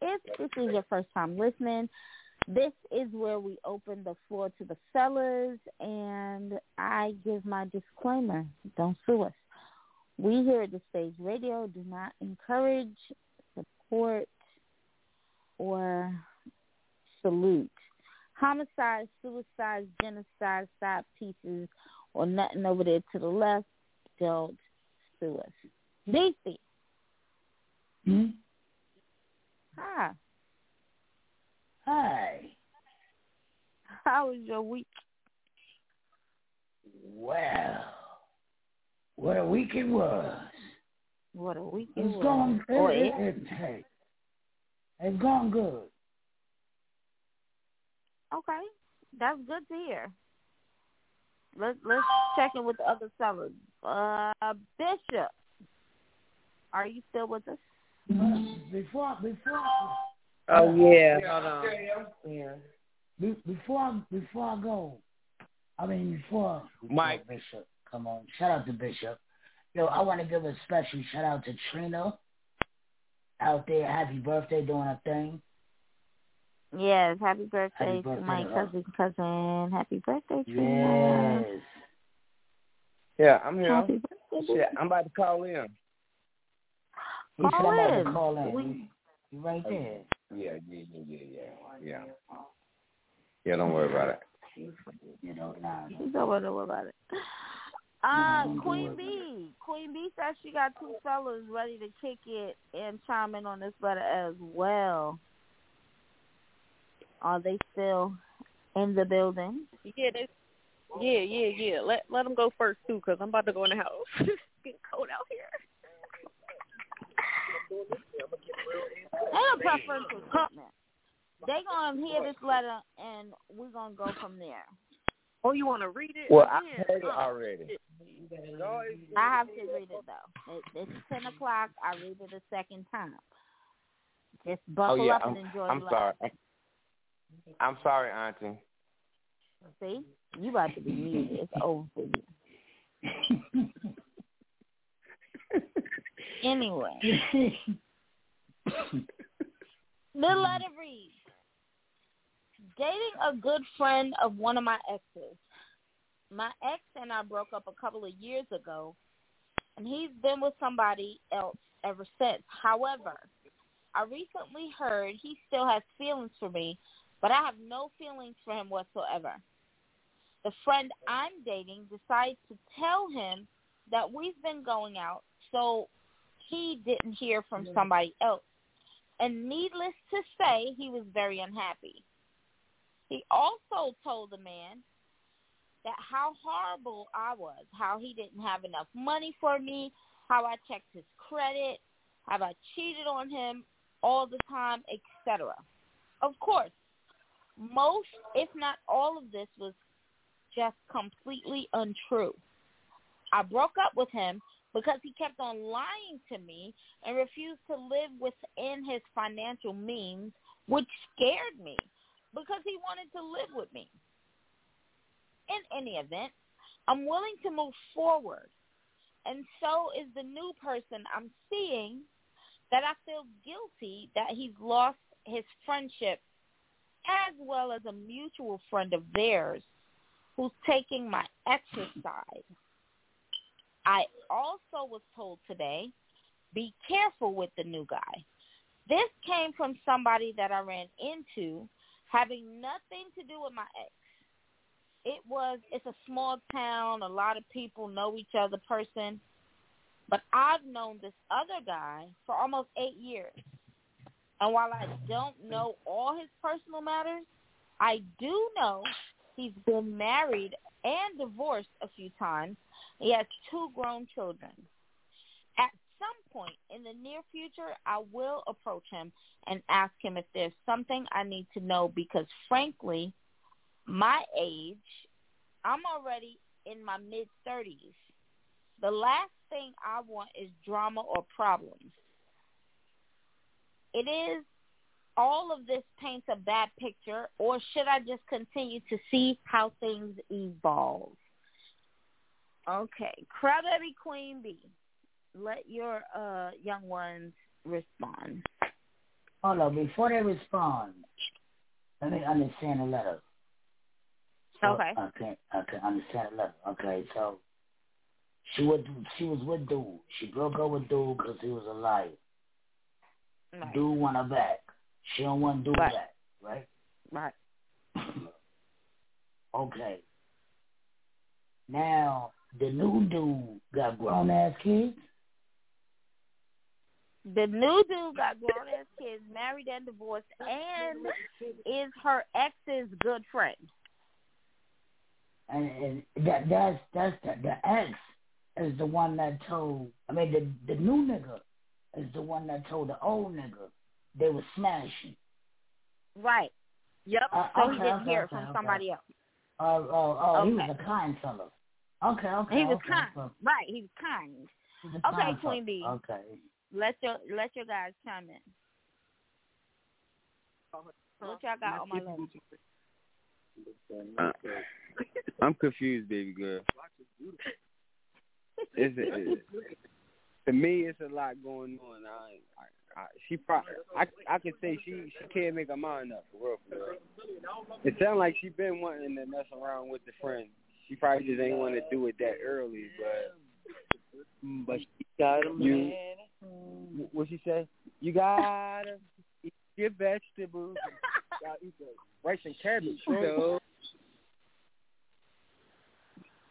If this is your first time listening, this is where we open the floor to the fellas, and I give my disclaimer: don't sue us. We here at the Stage Radio do not encourage, support, or salute homicides, suicides, genocide, side pieces, or nothing over there to the left. Don't sue us. DC. Hmm? Hi. Hi. How was your week? Well, what a week it was. What a week it It's was. gone. It, Or it, it, hey, it's gone good. Okay, that's good to hear. Let's let's check in with the other sellers. Uh, Bishop, are you still with us? Before, before, Oh yeah. Hold on. Yeah. be- before, I- before I go, I mean before, before Mike. Bishop, come on, shout out to Bishop. Yo, I want to give a special shout out to Trina out there. Happy birthday, doing a thing. Yes, happy birthday, Happy to my birthday to her. cousin cousin. Happy birthday, Trina. Yes. Yeah, I'm here. Happy birthday. Shit, I'm about to call in. He said I'm Call to in. call in. We- He- he right there. Yeah, yeah, yeah, yeah, yeah, yeah. Yeah, don't worry about it. You know, nah. She's over there about it. Uh, Queen B. Queen B says she got two fellas ready to kick it and chime in on this letter as well. Are they still in the building? Yeah, they, yeah, yeah, yeah. Let let them go first too, cause I'm about to go in the house. it's getting cold out here. They a preferential treatment. They gonna hear this letter and we're gonna go from there. Oh, you want to read it? Well, I again? heard it Oh, already. I have to read it though. It, it's ten o'clock. I read it a second time. Just Oh buckle yeah, up I'm, and enjoy I'm the sorry. I'm sorry, Auntie. See, you about to be muted. It's over for you. Anyway, the letter reads: Dating a good friend of one of my exes. My ex and I broke up a couple of years ago, and he's been with somebody else ever since. However, I recently heard he still has feelings for me, but I have no feelings for him whatsoever. The friend I'm dating decides to tell him that we've been going out, so he didn't hear from somebody else. And needless to say, he was very unhappy. He also told the man that how horrible I was, how he didn't have enough money for me, how I checked his credit, how I cheated on him all the time, etc. Of course, most, if not all of this was just completely untrue. I broke up with him because he kept on lying to me and refused to live within his financial means, which scared me because he wanted to live with me. In any event, I'm willing to move forward, and so is the new person I'm seeing that I feel guilty that he's lost his friendship as well as a mutual friend of theirs who's taking my exercise. I also was told today, be careful with the new guy. This came from somebody that I ran into having nothing to do with my ex. It was, it's a small town, a lot of people know each other person, but I've known this other guy for almost eight years. And while I don't know all his personal matters, I do know he's been married and divorced a few times. He has two grown children. At some point in the near future, I will approach him and ask him if there's something I need to know because frankly, my age, I'm already in my mid 30s. The last thing I want is drama or problems. It is all of this paints a bad picture, or should I just continue to see how things evolve? Okay, Crybaby Queen Bee, let your uh, young ones respond. Hold on, before they respond, let me understand the letter. So, Okay. Okay, okay, understand the letter. Okay, so she was she was with dude. She broke up with dude because he was a liar. Right. Dude want her back. She don't want dude Right. back, right? Right. Okay. Now the new dude got grown ass kids. The new dude got grown ass kids, married and divorced, and is her ex's good friend. and, and that that's that's the, the ex is the one that told I mean the the new nigga is the one that told the old nigga they were smashing. Right. Yep. Uh, so okay, he didn't okay, hear it okay, from okay. somebody else. Oh oh oh he was a kind fellow. Okay, okay. he was okay, kind. so Right. He was kind. he's a Okay, kind Queen fellow. Bee. Okay. Let your let your guys chime in. What y'all got on my list? Uh, I'm confused, baby girl. It's a, it, to me, it's a lot going on. I, I, I she probably, I, I could say she, she can't make her mind up for real, for real. It sounds like she been wanting to mess around with the friend. She probably just ain't want to do it that early, but, mm, but she got him. You, what she say? You gotta eat your vegetables. gotta eat the rice and cabbage. So,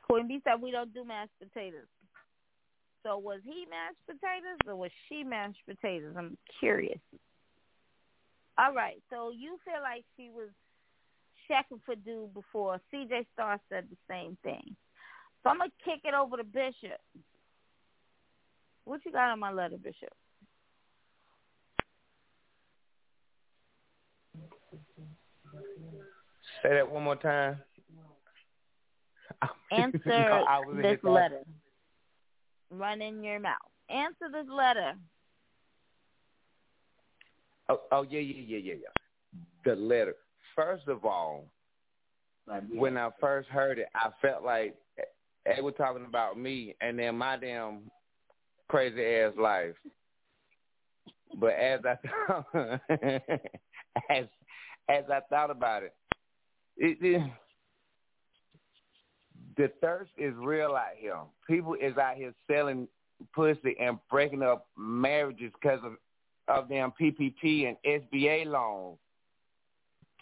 Queen Bee said we don't do mashed potatoes. So was he mashed potatoes or was she mashed potatoes? I'm curious. All right, so you feel like she was checking for dude before. CJ Star said the same thing. So I'm gonna kick it over to Bishop. What you got on my letter, Bishop? Say that one more time. Answer in this letter. Run in your mouth. Answer this letter. Oh, oh yeah, yeah, yeah, yeah, yeah. The letter. First of all, when I first heard it, I felt like they were talking about me and then my damn crazy ass life. But as I as as I thought about it, it, it the thirst is real out here. People is out here selling pussy and breaking up marriages because of of them PPP and SBA loans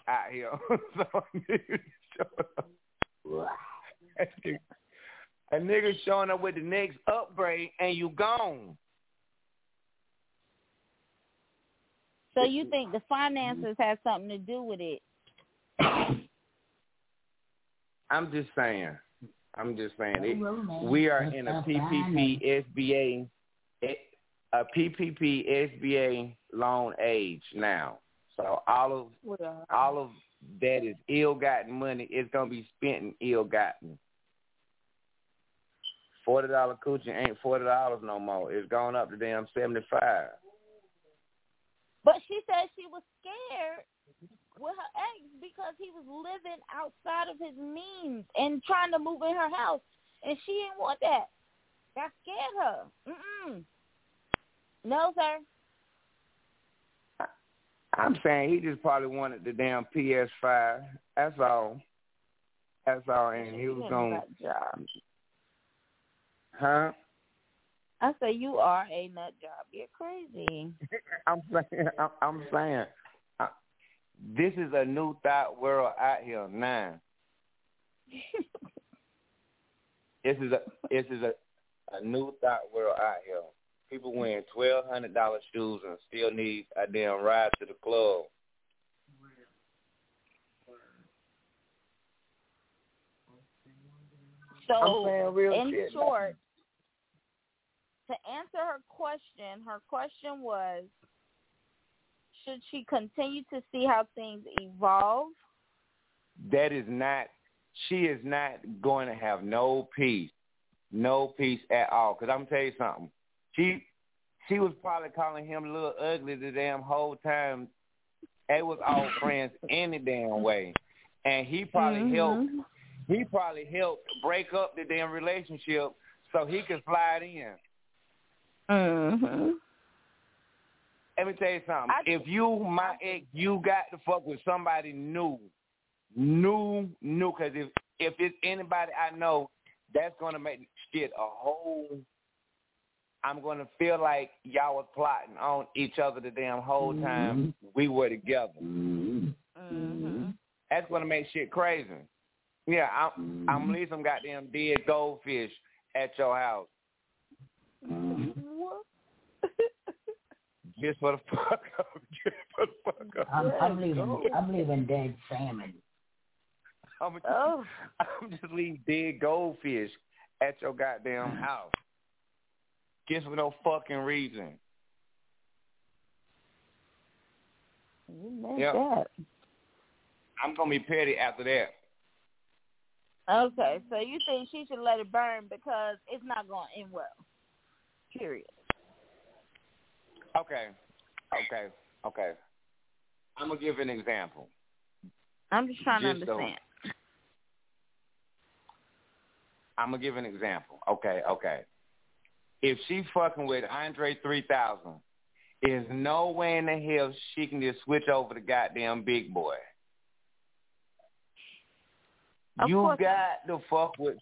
out here. so a nigga showing up with the next upgrade and you gone. So you think the finances has something to do with it? I'm just saying. I'm just saying. It, we are in a PPP SBA a PPP SBA loan age now. So all of uh, all of that is ill-gotten money is gonna be spent in ill-gotten. Forty dollar coochie ain't forty dollars no more. It's gone up to damn seventy five. But she said she was scared with her ex because he was living outside of his means and trying to move in her house, and she didn't want that. That scared her. Mm-mm. No, sir. I'm saying he just probably wanted the damn PS5. That's all. That's all, and he was ain't going. Huh? I say you are a nut job. You're crazy. I'm saying. I'm, I'm saying. I, this is a new thought world out here now. this is a this is a a new thought world out here. People wearing twelve hundred dollar shoes and still need a damn ride to the club. So, I'm in shit. short, to answer her question, her question was, should she continue to see how things evolve? That is not. She is not going to have no peace, no peace at all. Cause I'm gonna tell you something. She she was probably calling him a little ugly the damn whole time. They was all friends any damn way, and he probably Mm-hmm. helped. He probably helped break up the damn relationship so he could slide in. Mm-hmm. Let me tell you something. if you, my ex, you got to fuck with somebody new, new, new. Because if if it's anybody I know, that's gonna make shit a whole. I'm gonna feel like y'all was plotting on each other the damn whole mm-hmm. time we were together. Mm-hmm. mm-hmm. That's gonna make shit crazy. Yeah, I'm I'm gonna leave some goddamn dead goldfish at your house. Just for the fuck up. Just for the fuck up. I'm, I'm leaving. I'm leaving dead salmon. I'm just, oh. I'm just leaving dead goldfish at your goddamn mm. house. Just for no fucking reason. You Yep. up. I'm gonna be petty after that. Okay, so you think she should let it burn because it's not going to end well. Period. Okay. Okay. Okay. I'm gonna give an example. I'm just trying to Just so- understand. I'm gonna give an example. Okay, okay. If she fucking with Andre three thousand, there's no way in the hell she can just switch over to goddamn Big Boi. Of you got to fuck with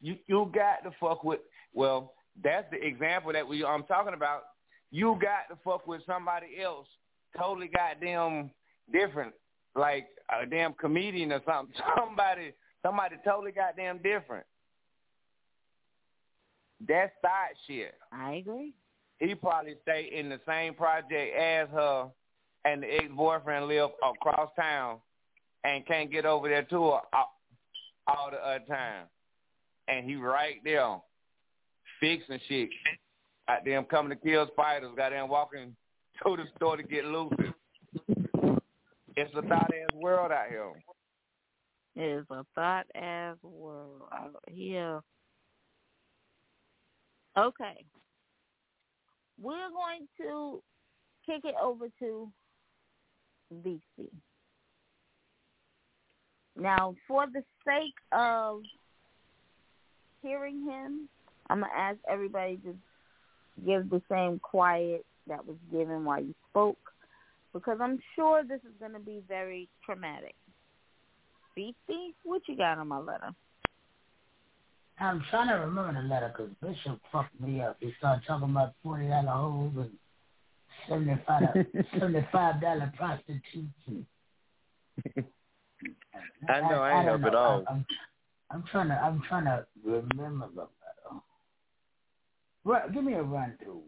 you. You got to fuck with. Well, that's the example that we I'm talking about. You got to fuck with somebody else, totally goddamn different, like a damn comedian or something. Somebody, somebody totally goddamn different. That's side shit. I agree. He probably stay in the same project as her, and the ex boyfriend live across town, and can't get over there to her all, all the other time. And he right there, fixing shit. Goddamn coming to kill spiders. Goddamn walking to the store to get loose. It's a thought ass world out here. It is a thought ass world I, yeah. Okay. We're going to kick it over to VC. Now, for the sake of hearing him, I'm going to ask everybody to give the same quiet that was given while you spoke because I'm sure this is going to be very traumatic. VC, what you got on my letter? I'm trying to remember the letter because Bishop fucked me up. He started talking about forty dollar holes and seventy five seventy five dollar prostitutes. And I know I ain't don't help at know. all. I'm, I'm trying to I'm trying to remember the letter. Right, give me a run through.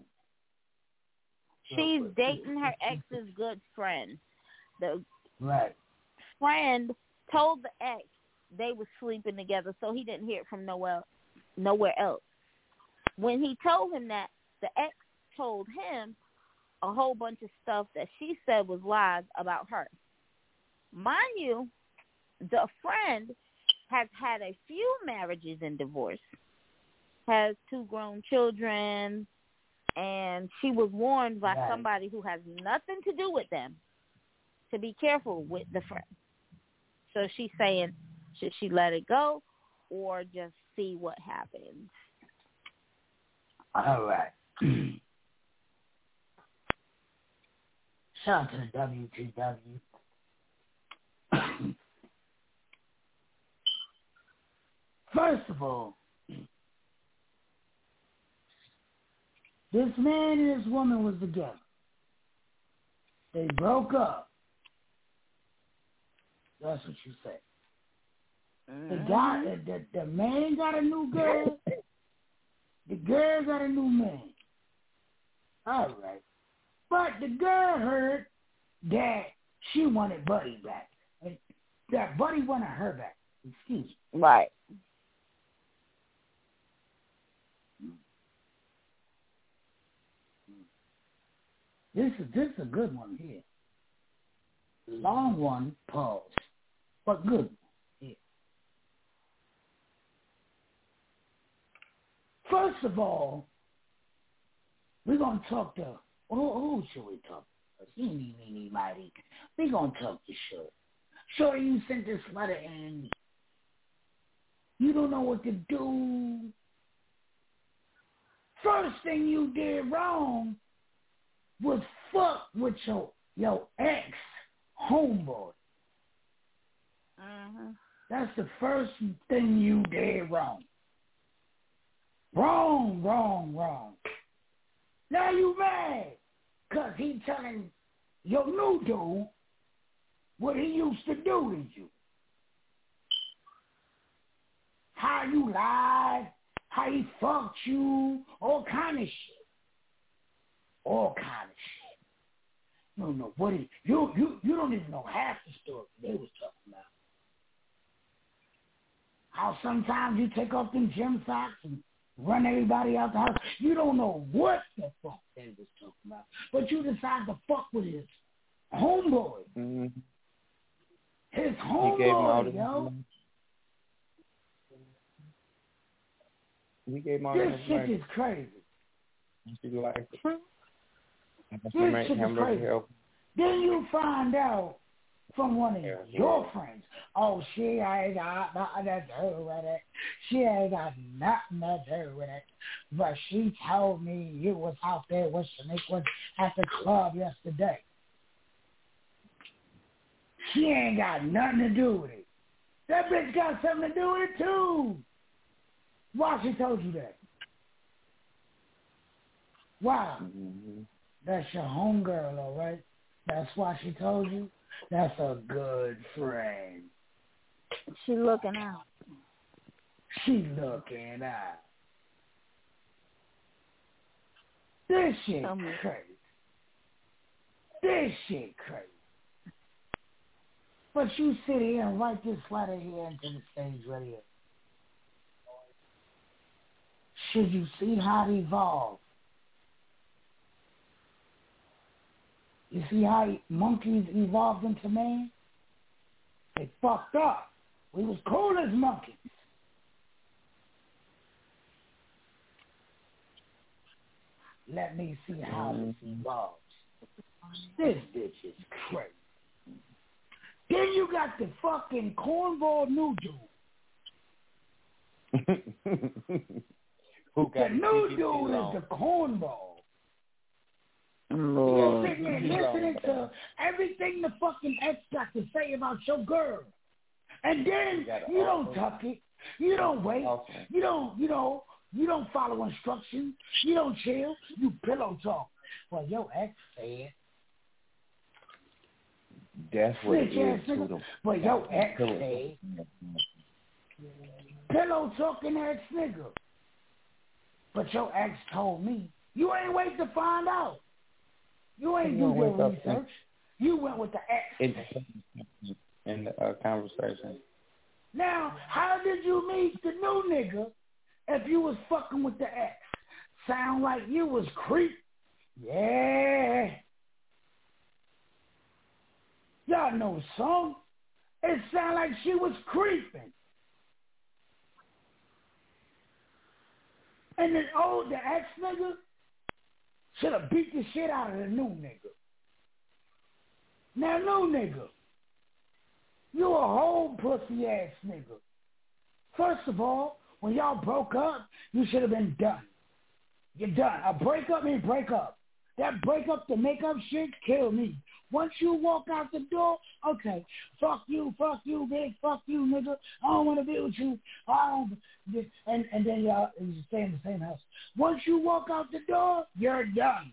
She's dating her ex's good friend. The Right. friend told the ex they were sleeping together, so he didn't hear it from nowhere nowhere else. When he told him that, the ex told him a whole bunch of stuff that she said was lies about her. Mind you, the friend has had a few marriages and divorce, has two grown children, and she was warned by Right. somebody who has nothing to do with them to be careful with the friend. So she's saying, should she let it go or just see what happens? All right. Shout out to the WTW. First of all, this man and this woman was together. They broke up. That's what you say. The mm-hmm. guy, the, the, the man got a new girl. The girl got a new man. All right. But the girl heard that she wanted Buddy back. And That Buddy wanted her back. Excuse me. Right. This is this is a good one here. Long one, pause. But good one here. First of all, we're gonna talk to who, who should we talk to? Eeny, meeny, mighty. We're gonna talk to Shorty. Shorty, you sent this letter and you don't know what to do. First thing you did wrong was fuck with your your ex homeboy. Mm-hmm. That's the first thing you did wrong. Wrong, wrong, wrong. Now you mad because he telling your new dude what he used to do to you. How you lied, how he fucked you, all kind of shit. All kind of shit. You don't know what he, you, you, you don't even know half the story they was talking about. How sometimes you take off them gym socks and run everybody out the house. You don't know what the fuck they was talking about. But you decide to fuck with his homeboy. Mm-hmm. His He gave him all homeboy, yo. He gave him all This shit is crazy. She liked it. And she This shit is crazy. Then you find out from one of Yeah, your yeah. friends, oh, she ain't got nothing to do with it. She ain't got nothing to do with it. But she told me you was out there with Shaniqua at the club yesterday. She ain't got nothing to do with it. That bitch got something to do with it too. Why she told you that? Why? Mm-hmm. That's your homegirl, all right? That's why she told you? That's a good friend. She looking out. She looking out. This shit crazy. This shit crazy. But you sit here and write this letter here into the stage radio. Should you see how it evolved? You see how monkeys evolved into man? They fucked up We was cool as monkeys. Let me see how this evolves. This bitch is crazy. Then you got the fucking cornball new dude. Who The got new dude is the cornball. Lord. You're sitting there listening to everything the fucking ex got to say about your girl. And then You you don't also- tuck it. You don't wait. Also. You don't, you know, you don't follow instructions. You don't chill. You pillow talk. Well, your ex said. That's what it Snitch ass is to nigga. them. But your ex Pillow. said. Pillow talking ass nigga. But your ex told me. You ain't wait to find out. You ain't do your research. You went with the ex. in, the uh, conversation. Now, how did you meet the new nigga if you was fucking with the ex? Sound like you was creep. Yeah. Y'all know the song. It sound like she was creeping. And then old the ex nigga should have beat the shit out of the new nigga. Now new nigga, you a whole pussy ass nigga. First of all, when y'all broke up, you should have been done. You're done. A breakup means break up. That breakup to make up shit kill me. Once you walk out the door, okay, fuck you, fuck you, big, fuck you, nigga. I don't want to be with you. I don't. And and then y'all stay in the same house. Once you walk out the door, you're done.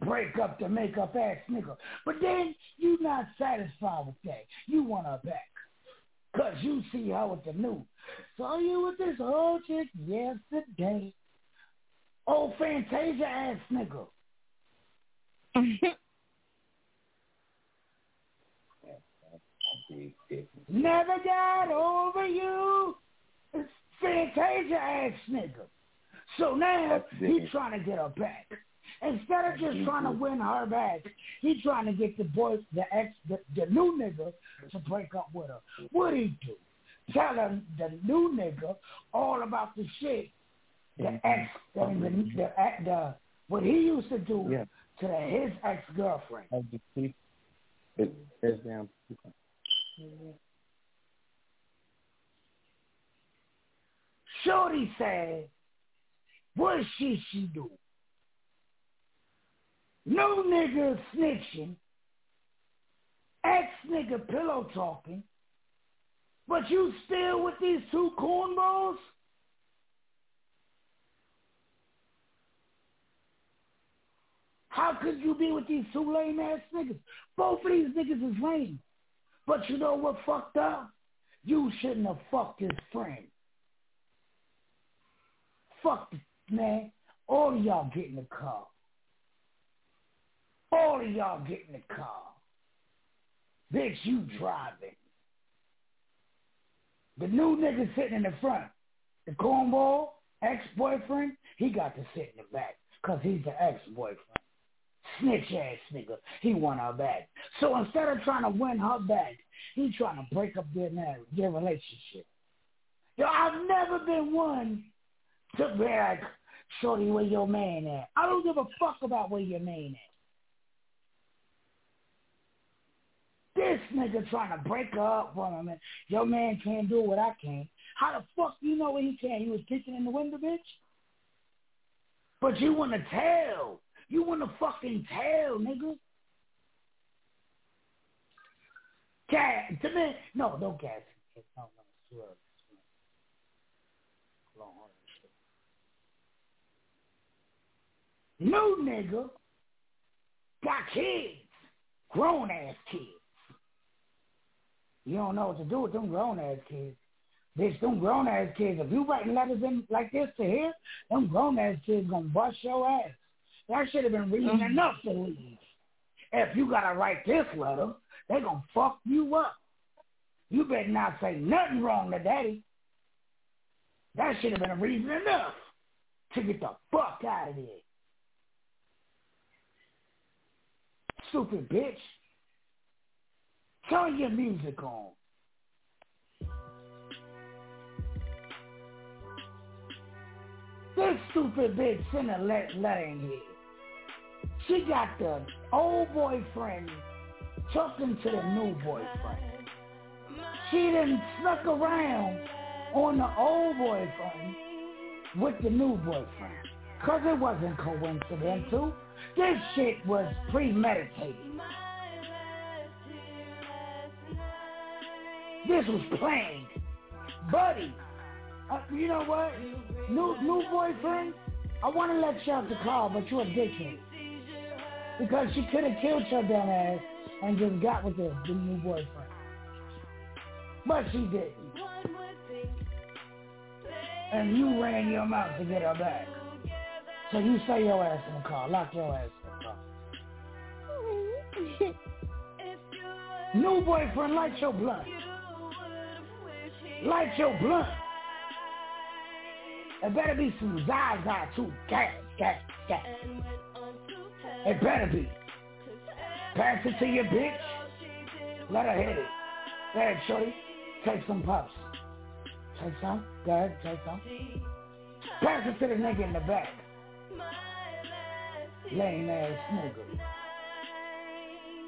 Break up the make up ass nigga. But then you not satisfied with that. You want her back. Cause you see her with the new. Saw you with this old chick yesterday. Old Fantasia ass nigga. Never got over you. Fantasia ass nigga. So now he's trying to get her back. Instead of just trying to win her back, he's trying to get the boy, the ex, the, the new nigga to break up with her. What'd he do? Tell her the new nigga all about the shit the ex, mean, the, the, the what he used to do Yeah. To his ex girlfriend. Of the people. It, it's damn. Shorty said, what she she do? No nigga snitching, ex nigga pillow talking, but you still with these two cornballs? How could you be with these two lame ass niggas? Both of these niggas is lame. But you know what fucked up? You shouldn't have fucked his friend. Fuck it, man. All of y'all get in the car. All of y'all get in the car. Bitch, you driving. The new nigga sitting in the front. The cornball, ex-boyfriend, he got to sit in the back because he's the ex-boyfriend. Snitch ass nigga. He want her back. So instead of trying to win her back, he trying to break up their marriage, their relationship. Yo, I've never been one to be like, shorty, where your man at? I don't give a fuck about where your man at. This nigga trying to break up for him. Your man can't do what I can. How the fuck you know what he can? He was kicking in the window, bitch? But you want to tell. You want to fucking tell, nigga. Gas. To me, no, no gas. No, no, swear. Hold. New nigga got kids, grown ass kids. You don't know what to do with them grown ass kids. Bitch, them grown ass kids, if you writing letters in like this to here, them grown ass kids gonna bust your ass. That should have been reason mm-hmm. enough to leave. If you gotta write this letter, they gonna fuck you up. You better not say nothing wrong to daddy. That should have been a reason enough to get the fuck out of here. Stupid bitch. Turn your music on. This stupid bitch sent a letter in here. She got the old boyfriend talking to the new boyfriend. She done snuck around on the old boyfriend with the new boyfriend. Cause it wasn't coincidental. This shit was premeditated. This was planned. Buddy, uh, you know what? New new boyfriend, I want to let you out the car, but you're a dickhead. Because she could have killed your dumb ass and just got with the, the new boyfriend. But she didn't. And you ran your mouth to get her back. So you stay your ass in the car. Lock your ass in the car. New boyfriend, light your blunt. Light your blunt. It better be some Zaza too. Gas, gas, gas. It better be. Pass it to your bitch. Let her hit it. Ahead, shorty. Take some puffs. Take some. Go ahead, take some. Pass it to the nigga in the back. Lame ass nigga.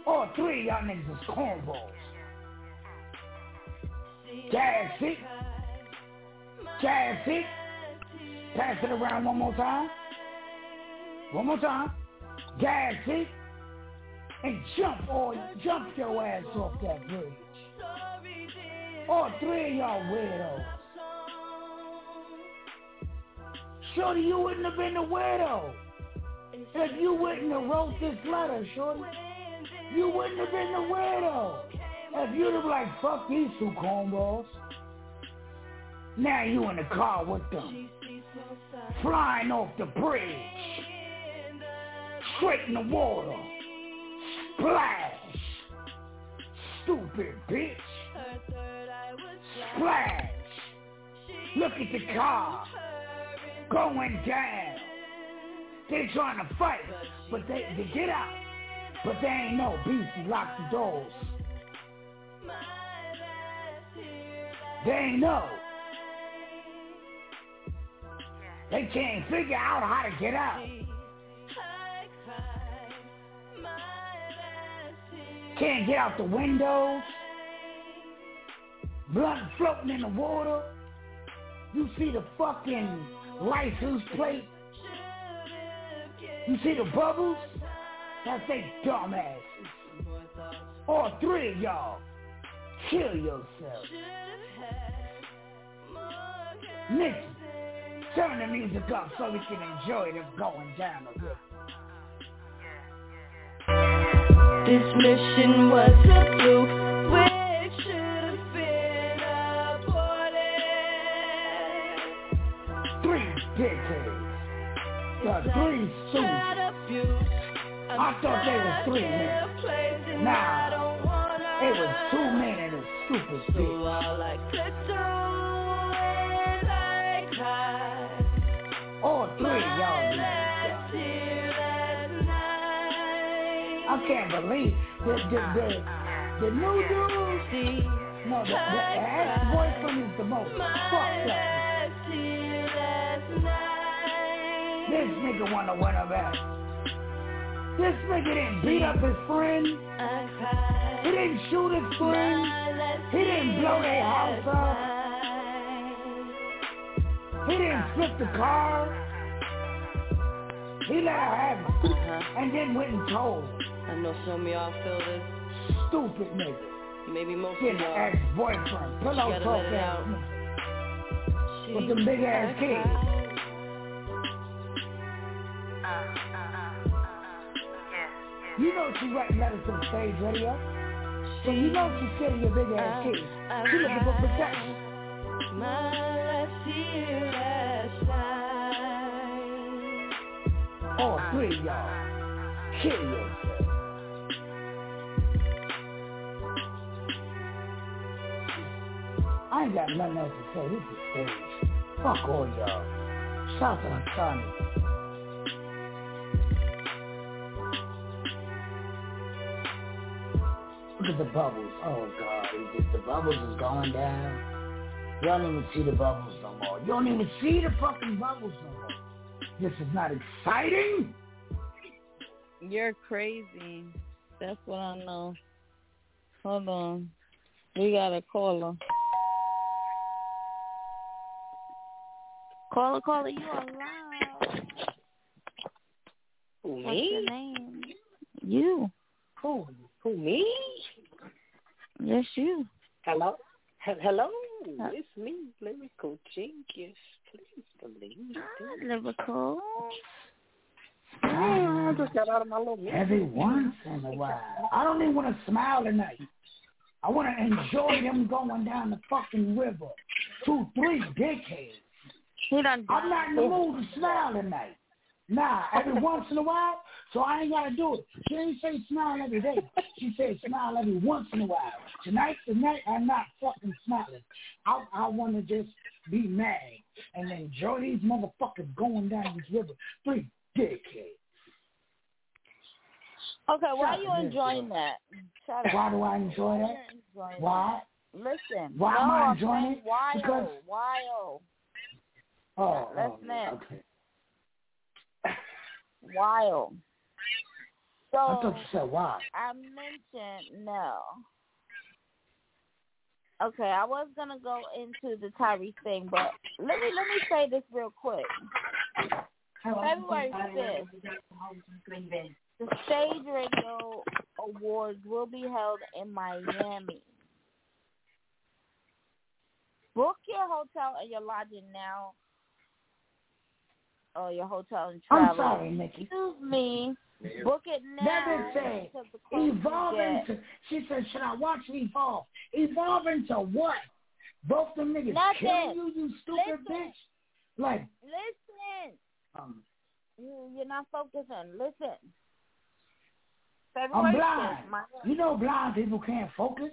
All three of y'all niggas is cornballs. Gas it. Pass it around one more time. One more time. Gas it. And jump or jump your ass off that bridge. All three of y'all weirdos. Shorty, you wouldn't have been a weirdo. If you wouldn't have wrote this letter, Shorty, you wouldn't have been a weirdo. If you'd have like, fuck these two cornballs. Now you in the car with them. Flying off the bridge. Straight in the water. Splash. Stupid bitch. Splash. Look at the car. Going down. They trying to fight, but they, they get out. But they ain't no beastie lock the doors. They ain't know. They can't figure out how to get out. Can't get out the windows. Blood floating in the water. You see the fucking license plate. You see the bubbles? That's they dumbasses. All three of y'all, kill yourself. Nick, turn the music up so we can enjoy this going down a bit. This mission was a fluke, which should have been aborted. Three decades. The three suits. I thought they were three men. Nah, it was two men and a stupid So all I could do is. All three y'all can't believe the the the, the new dude. No, the, the ex-boyfriend is the most fucked up. This nigga wanna win her back. This nigga didn't beat up his friend. He didn't shoot his friend. He didn't blow their house up. He didn't flip the car. He let her have it. Uh-huh. And then went and told. I know some of y'all feel this. Stupid nigga. Maybe most Get of y'all. ex-boyfriend. Pillow gotta talk let it ass out. nigga. With them big ass kids. Uh, uh, uh, you know she writing letters to the stage radio. So you know she's scared your big ass kids. She looking for protection. My last tear last night. All three of y'all. Kill yourself. I ain't got nothing else to say. This is stage. Fuck all y'all. Shout to Tommy. Look at the bubbles. Oh God, just the bubbles is going down. You don't even see the bubbles no more. You don't even see the fucking bubbles no more. This is not exciting. You're crazy. That's what I know. Hold on. We got a caller. Caller, caller, you are loud. Who, What's me? your name? You. Who? Who, me? Yes, you. Hello? He- Hello? It's me, Lyrical Genius. Please believe Hi, Lyrical. I just got out of my little Every once in a while. I don't even want to smile tonight. I want to enjoy them going down the fucking river. Two, three decades. He done I'm not in the mood to smile tonight. Nah, every once in a while, so I ain't got to do it. She ain't say smile every day. She said smile every once in a while. Tonight, tonight, I'm not fucking smiling. I, I want to just be mad and enjoy these motherfuckers going down this river. Three decades. Okay, why are you enjoying that? Why do I enjoy that? Why? that. Listen. Why no, am I enjoying it? Why Because- oh, why oh, Oh, Let's oh, okay. wild. So I thought you said why. I mentioned no. Okay, I was gonna go into the Tyrese thing, but let me let me say this real quick. February fifth, the Stage Radio Awards will be held in Miami. Book your hotel and your lodging now, or your hotel and travel. I'm sorry, Nikki. Excuse me. Book it now. That bitch said, because the closer you evolve into, she said, should I watch evolve? Evolve into what? Both them niggas Nothing. killing you, you stupid Listen. bitch? Like, Listen. um, You, you're not focusing. Listen. I'm blind. 5th, Miami. You know blind people can't focus.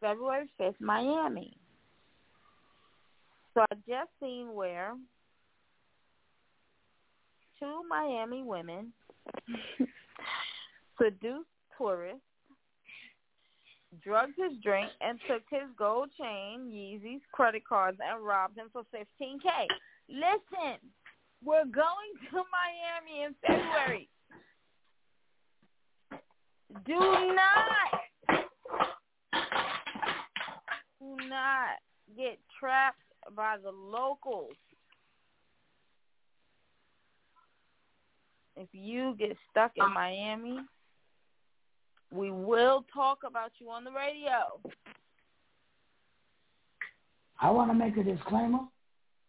February 5th, Miami. So I just seen where two Miami women seduced tourists, drugged his drink, and took his gold chain, Yeezy's credit cards, and robbed him for 15K. Listen, we're going to Miami in February. Do not do not get trapped by the locals. If you get stuck in Miami, we will talk about you on the radio. I want to make a disclaimer.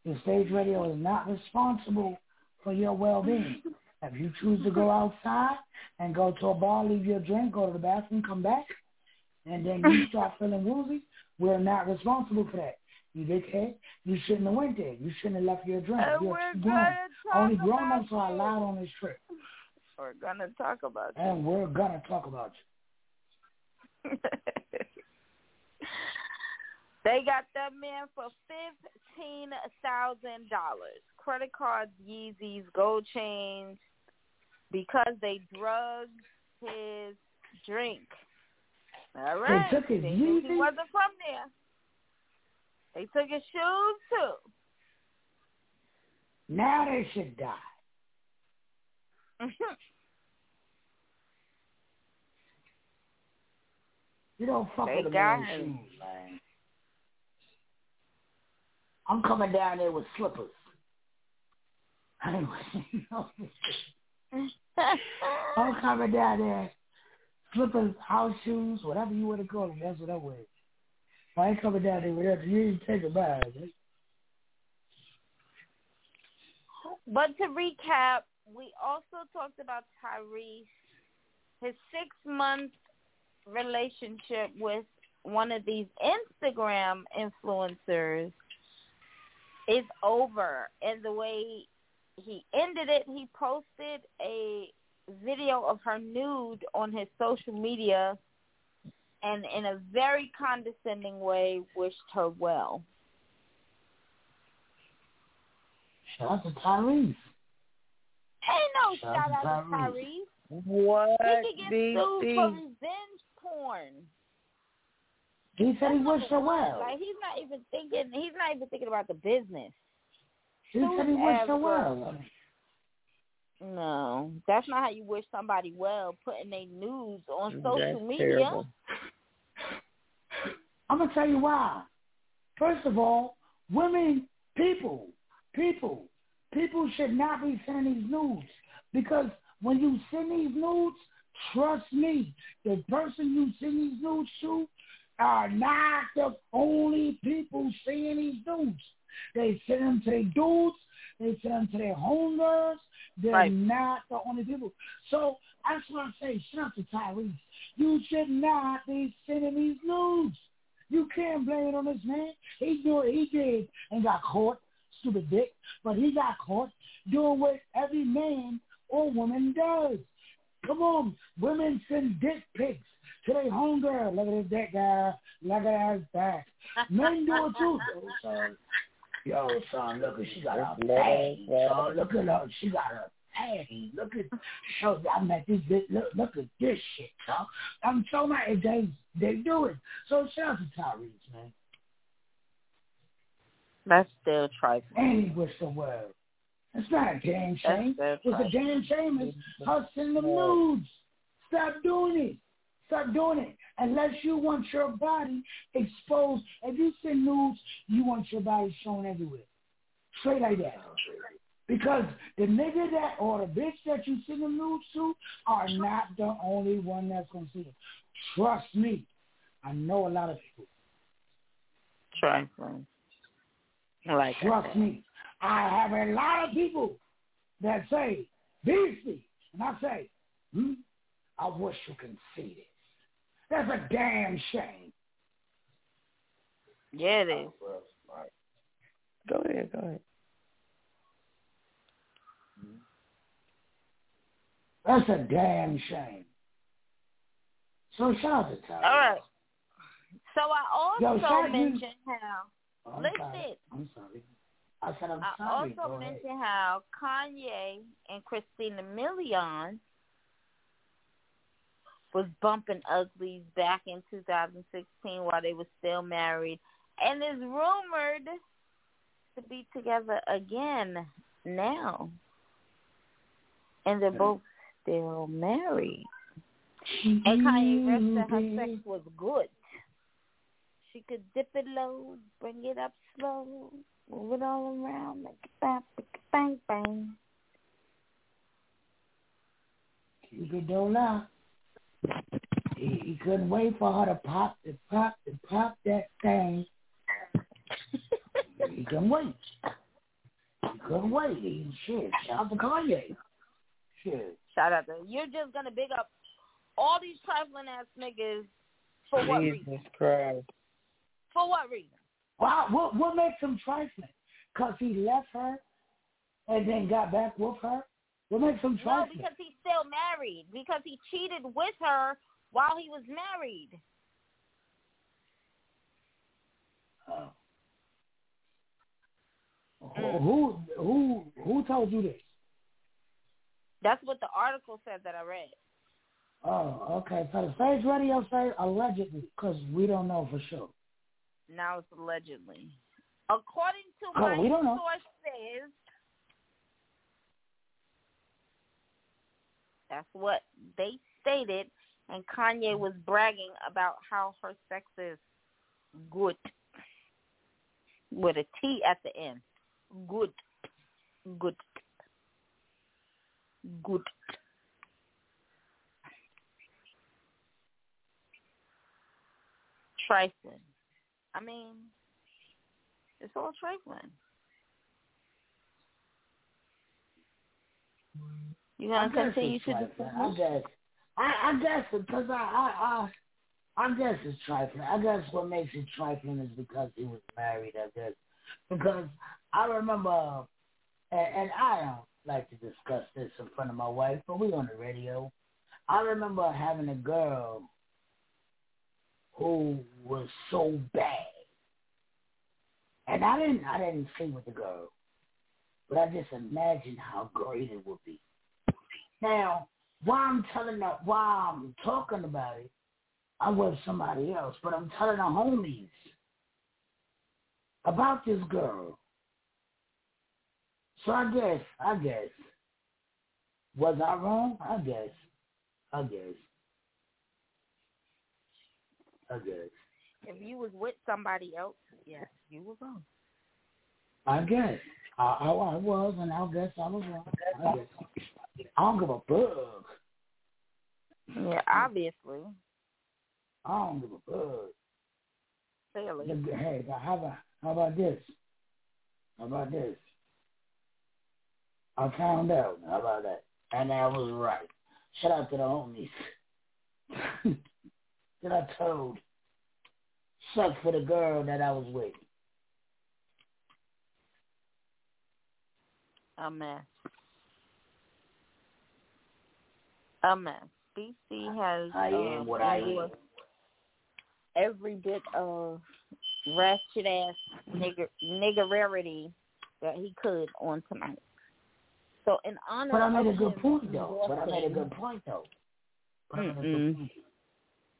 The stage radio is not responsible for your well-being. If you choose to go outside and go to a bar, leave your drink, go to the bathroom, come back, and then you start feeling woozy, we're not responsible for that. You dickhead. You shouldn't have went there. You shouldn't have left your drink. And You're we're grown. Only grown about ups are allowed on this trip. We're gonna talk about you. And we're gonna talk about you. They got that man for fifteen thousand dollars. Credit cards, Yeezys, gold chains, because they drugged his drink. All right. They took his knew He wasn't from there. They took his shoes too. Now they should die. Mm-hmm. You don't fuck They with a man's him. shoes, man. I'm coming down there with slippers. Anyway, you know, I'm coming down there, slippers, house shoes, whatever you want to call them. That's what I'm wearing. I ain't coming down there with that. You taking mine. eh? But to recap, we also talked about Tyrese, his six month relationship with one of these Instagram influencers is over. And the way he ended it, he posted a video of her nude on his social media and in a very condescending way wished her well. Shout out to Tyrese. Ain't no Shout shout out out to to Tyrese. Tyrese. What? He could get sued DC? for revenge porn. He said he That's wished her well. Like he's not even thinking. He's not even thinking about the business. He Sue said he his wished ass her well. well. No, that's not how you wish somebody well. Putting their news on social That's media. terrible. I'm gonna tell you why. First of all, women, people, people, people should not be sending these nudes because when you send these nudes, trust me, the person you send these nudes to are not the only people seeing these nudes. They send them to their dudes. They send them to their homegirls. They're Right. not the only people. So that's what I say. Shout out to Tyrese. You should not be sending these nudes. You can't blame it on this man. He do what he did and got caught, stupid dick. But he got caught doing what every man or woman does. Come on, women send dick pics to their homegirl. Look at this dick guy. Look at his back. Men do it too. Yo, son. Yo, son, look at she got a patty. Son, look at her. She got a patty. Look at show. I met this. Look, look at this shit, son. I'm so mad they they do it. So shout out to Tyrese, man. That's still trifling. And he wished her well. It's not a damn shame. What's a damn shame her sending them nudes. Stop doing it. Stop doing it. Unless you want your body exposed. If you send nudes, you want your body shown everywhere. Straight like that. Because the nigga that or the bitch that you send them nudes to are not the only one that's gonna see them. Trust me. I know a lot of people. Trifling. Like Trust me. I have a lot of people that say, Beastie. And I say, hmm, I wish you can see this. That's a damn shame. Yeah, it is. Go ahead, go ahead. That's a damn shame. So shout out to Tyler. All right. So I Yo, also you- mentioned how. Oh, I'm listen, sorry. I'm sorry. I said I'm I sorry. also Go ahead. how Kanye and Christina Milian was bumping uglies back in 2016 while they were still married, and is rumored to be together again now, and they're both still married. Mm-hmm. And Kanye West said her sex mm-hmm. was good. She could dip it low, bring it up slow, move it all around, make it bang, bang, bang. You could do that. He, he couldn't wait for her to pop, to pop, to pop that thing. he couldn't wait. He couldn't wait. He, shit, shout out to Kanye. Shit. Shout out to you're just gonna big up all these trifling ass niggas for what reason? Jesus Christ. For what reason? Wow, what what makes him trifling? Cause he left her and then got back with her. What makes him trifling? No, trifling? because he's still married. Because he cheated with her while he was married. Uh, who who who told you this? That's what the article said that I read. Oh, okay. So the stage radio say allegedly, because we don't know for sure. Now it's allegedly. According to Oh, what don't know. source says, that's what they stated, and Kanye was bragging about how her sex is good, with a T at the end. Good, good, good. Trifling. I mean, it's all trifling. You I gonna guess continue to trifling. do I guess. I, I guess because I, I I I guess it's trifling. I guess what makes it trifling is because he was married. I guess because I remember, and, and I don't like to discuss this in front of my wife, but we on the radio. I remember having a girl who was so bad, and I didn't I didn't sleep with the girl, but I just imagined how great it would be. Now, while I'm telling that, while I'm talking about it, I'm with somebody else, but I'm telling the homies about this girl. So I guess, I guess, was I wrong? I guess, I guess, I guess. If you was with somebody else, yes, you were wrong. I guess. I, I, I was, and I guess I was wrong. I guess. I don't give a bug. Yeah, obviously. I don't give a bug. Clearly. Hey, how about how about this? How about this? I found out. How about that? And I was right. Shout out to the homies that I told. Suck for the girl that I was with. A mess. A mess. DC has I am uh, what I am. every bit of ratchet ass nigger niggerarity that he could on tonight. So in honor But I made a of good him point though. But I made a endorsing- good point though. But I made a good Mm-mm.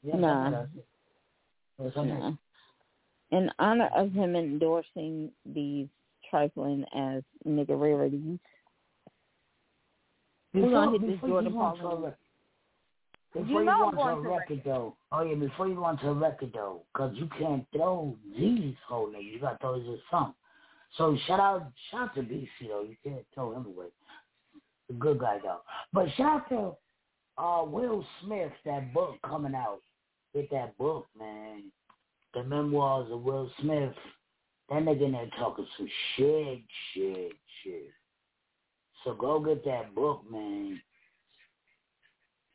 Yes, Nah. I did. Yes, I did. Nah. In honor of him endorsing these trifling as we're gonna hit this Jordan you go on to Paul. Before You you, know on a record though, oh yeah, before you to a record though, because you can't throw these whole niggas, you got to throw just some. So shout out, shout out to BC though, you can't throw him away. The good guy though. But shout out to uh, Will Smith, that book coming out. Get that book, man. The memoirs of Will Smith. That nigga in there talking some shit, shit, shit. So go get that book, man.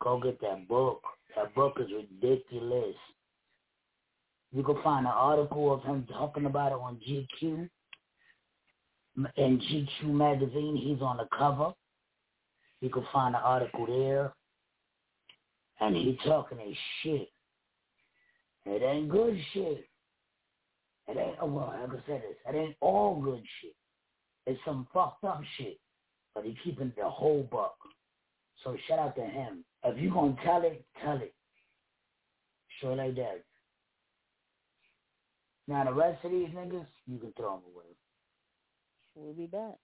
Go get that book. That book is ridiculous. You can find an article of him talking about it on GQ. In GQ magazine, he's on the cover. You can find an article there. And he talking his shit. It ain't good shit. It ain't, oh, well, I said this, it ain't all good shit. It's some fucked up shit. But he keeping the whole buck. So shout out to him. If you gonna tell it, tell it. Sure like that. Now the rest of these niggas, you can throw them away. We'll be back.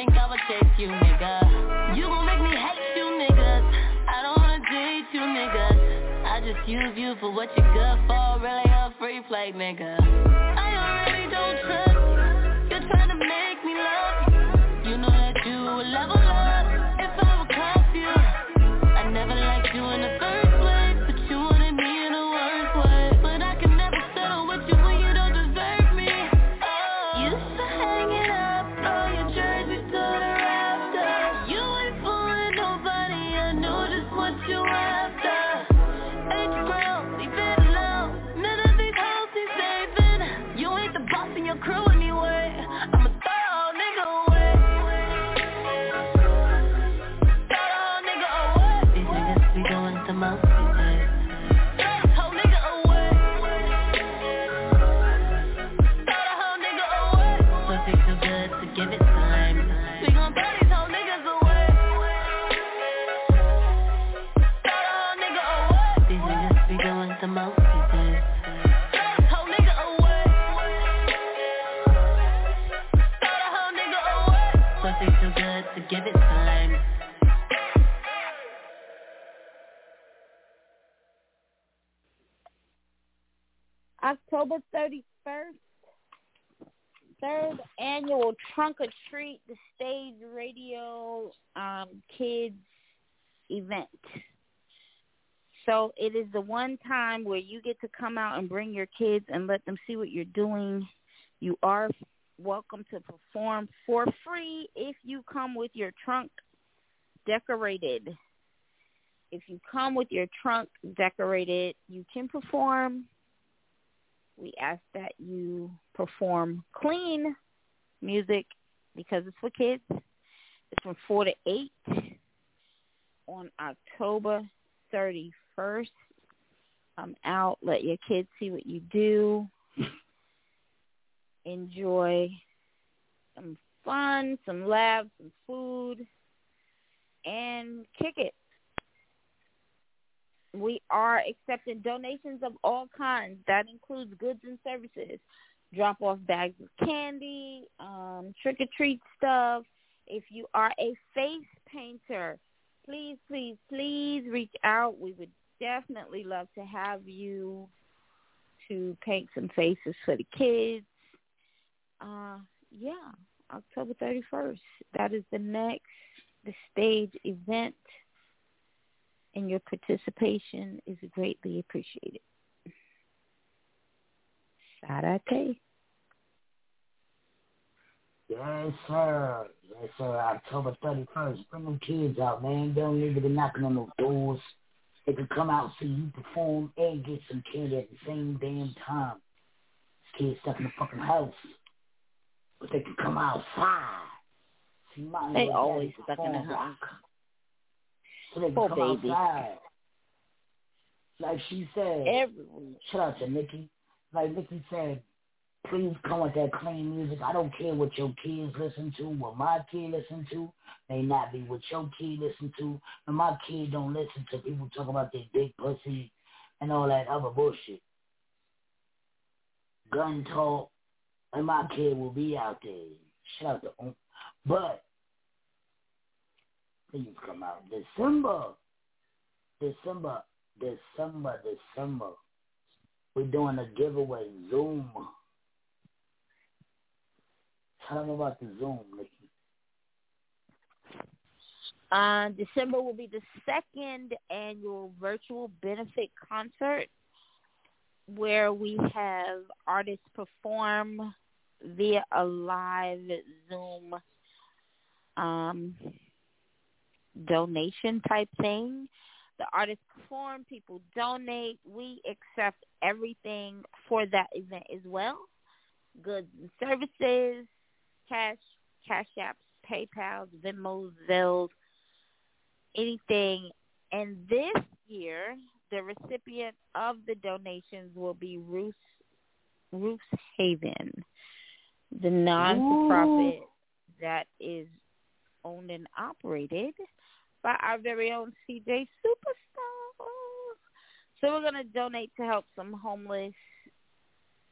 Think I would chase you, nigga. You gon' make me hate you niggas. I don't wanna date you niggas. I just use you for what you're good for. Really a free play, nigga. I already don't trust October 31st, third annual Trunk or Treat, the stage radio um, kids event. So it is the one time where you get to come out and bring your kids and let them see what you're doing. You are welcome to perform for free if you come with your trunk decorated. If you come with your trunk decorated, you can perform. We ask that you perform clean music because it's for kids. It's from 4 to 8 on October 31st. Come out, let your kids see what you do. Enjoy some fun, some laughs, some food, and kick it. We are accepting donations of all kinds. That includes goods and services. Drop off bags of candy, um, trick or treat stuff. If you are a face painter, please, please, please reach out. We would definitely love to have you to paint some faces for the kids. Uh, yeah, October 31st. That is the next, the stage event, and your participation is greatly appreciated. Sarate. Yes, sir. Yes, sir. October 31st. Bring them kids out, man. They don't need to be knocking on those doors. They can come out, see you perform, and get some candy at the same damn time. These kids stuck in the fucking house. But they can come outside. See, my They always stuck in the house. So they can come baby. outside. Like she said. Every week. Shout out to Nikki. Like Nikki said, please come with that clean music. I don't care what your kids listen to, what my kid listen to. May not be what your kid listen to. And my kid don't listen to people talk about their big pussy and all that other bullshit. Gun talk. And my kid will be out there. Shout out to um, But please come out. December. December. December. December. We're doing a giveaway. Zoom. Tell them about the Zoom, Nikki. Uh, December will be the second annual virtual benefit concert where we have artists perform via a live Zoom um, donation type thing. The artists perform, people donate. We accept everything for that event as well. Goods and services, cash, cash apps, PayPal, Venmos, Zelles, anything. And this year, the recipient of the donations will be Roos, Roofs Haven, the non-for-profit that is owned and operated by our very own CJ Superstar. So we're going to donate to help some homeless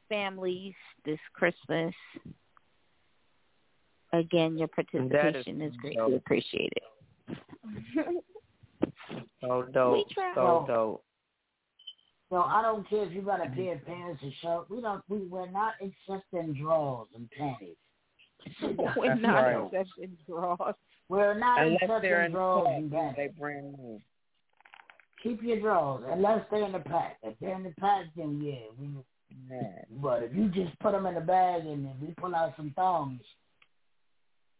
families this Christmas. Again, your participation is, greatly appreciated. So dope. We try. So dope. So I don't care if you got a pair of pants or shirt. We don't. We we're not accepting drawers and panties. We're That's not right. accepting draws. We're not Unless they're in drawers the and pack, panties. they brand new. Keep your drawers unless they're in the pack. If they're in the pack, then yeah. We, but if you just put them in the bag and then we pull out some thongs,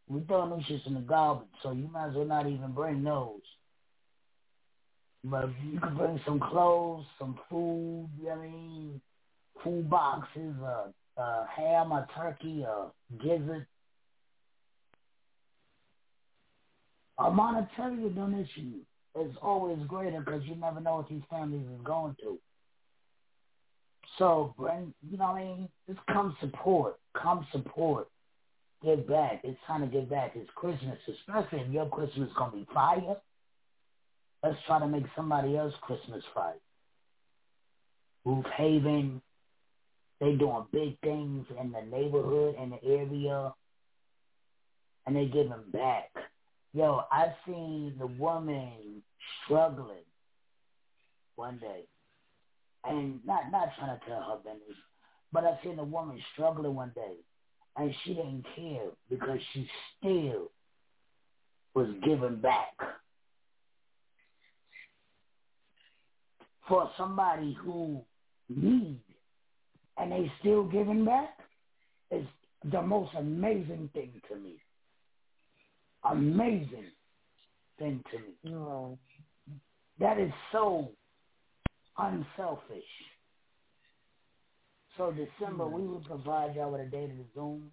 we throw them shits in the garbage. So you might as well not even bring those. But you could bring some clothes, some food. You know what I mean? Food boxes, a, a ham, a turkey, a gizzard. A monetary donation is always greater because you never know what these families is going through. So bring, you know what I mean? Just come support. Come support. Give back. It's time to give back. It's Christmas, especially if your Christmas is going to be fire. Let's try to make somebody else Christmas fire. Roof Haven, they doing big things in the neighborhood, in the area, and they giving back. Yo, I seen the woman struggling one day, and not not trying to tell her business, but I seen the woman struggling one day, and she didn't care because she still was giving back for somebody who need, and they still giving back is the most amazing thing to me. Amazing thing to me. Oh. That is so unselfish. So December, hmm. we will provide y'all with a date of the Zoom.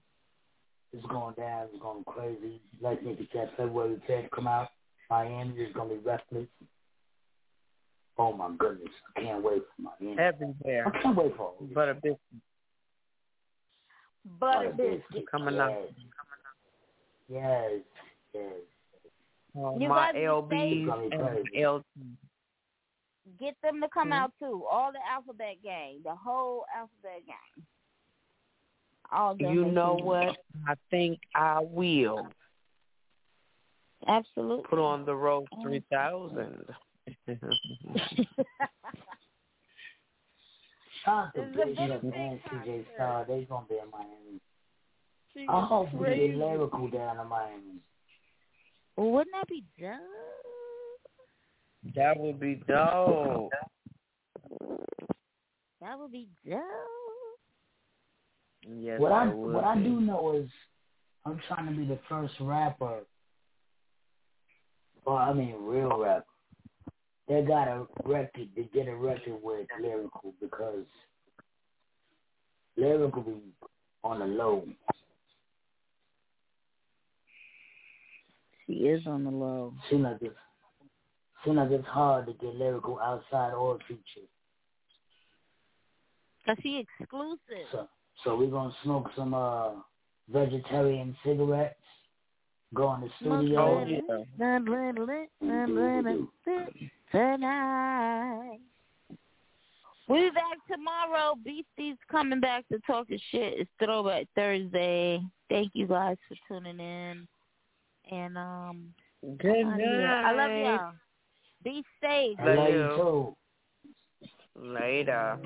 It's going down. It's going crazy. Like Nikki said, February 10th come out. Miami is going to be reckless. Oh my goodness, I can't wait for Miami. Everywhere. I can't wait for it. But a bit Butter Butter biscuit. coming up. Yes, yes. Oh, You my guys LBs and L. Get them to come Hmm? out too. All the alphabet gang, the whole alphabet gang. All them You know can- what? I think I will Absolutely. put on the road 3000. Shout out to It's a big and CJ Star. They gonna be in Miami. She I hope we get lyrical down in Miami. Well, wouldn't that be dope? that would be dope. That would be dope. Yes, what I it would what I do know is I'm trying to be the first rapper, or I mean real rapper. They got a record. They get a record with lyrical because lyrical be on the low. She is on the low. Seems like it's seems like it's hard to get lyrical outside or feature. Cause she exclusive. So so we're gonna smoke some uh vegetarian cigarettes. Go in the studio. Yeah. Tonight. We'll back tomorrow. Beastie's coming back to talk his shit. It's Throwback Thursday. Thank you guys for tuning in. And um Good I'm outta. I love y'all. Be safe. I love you too. Later.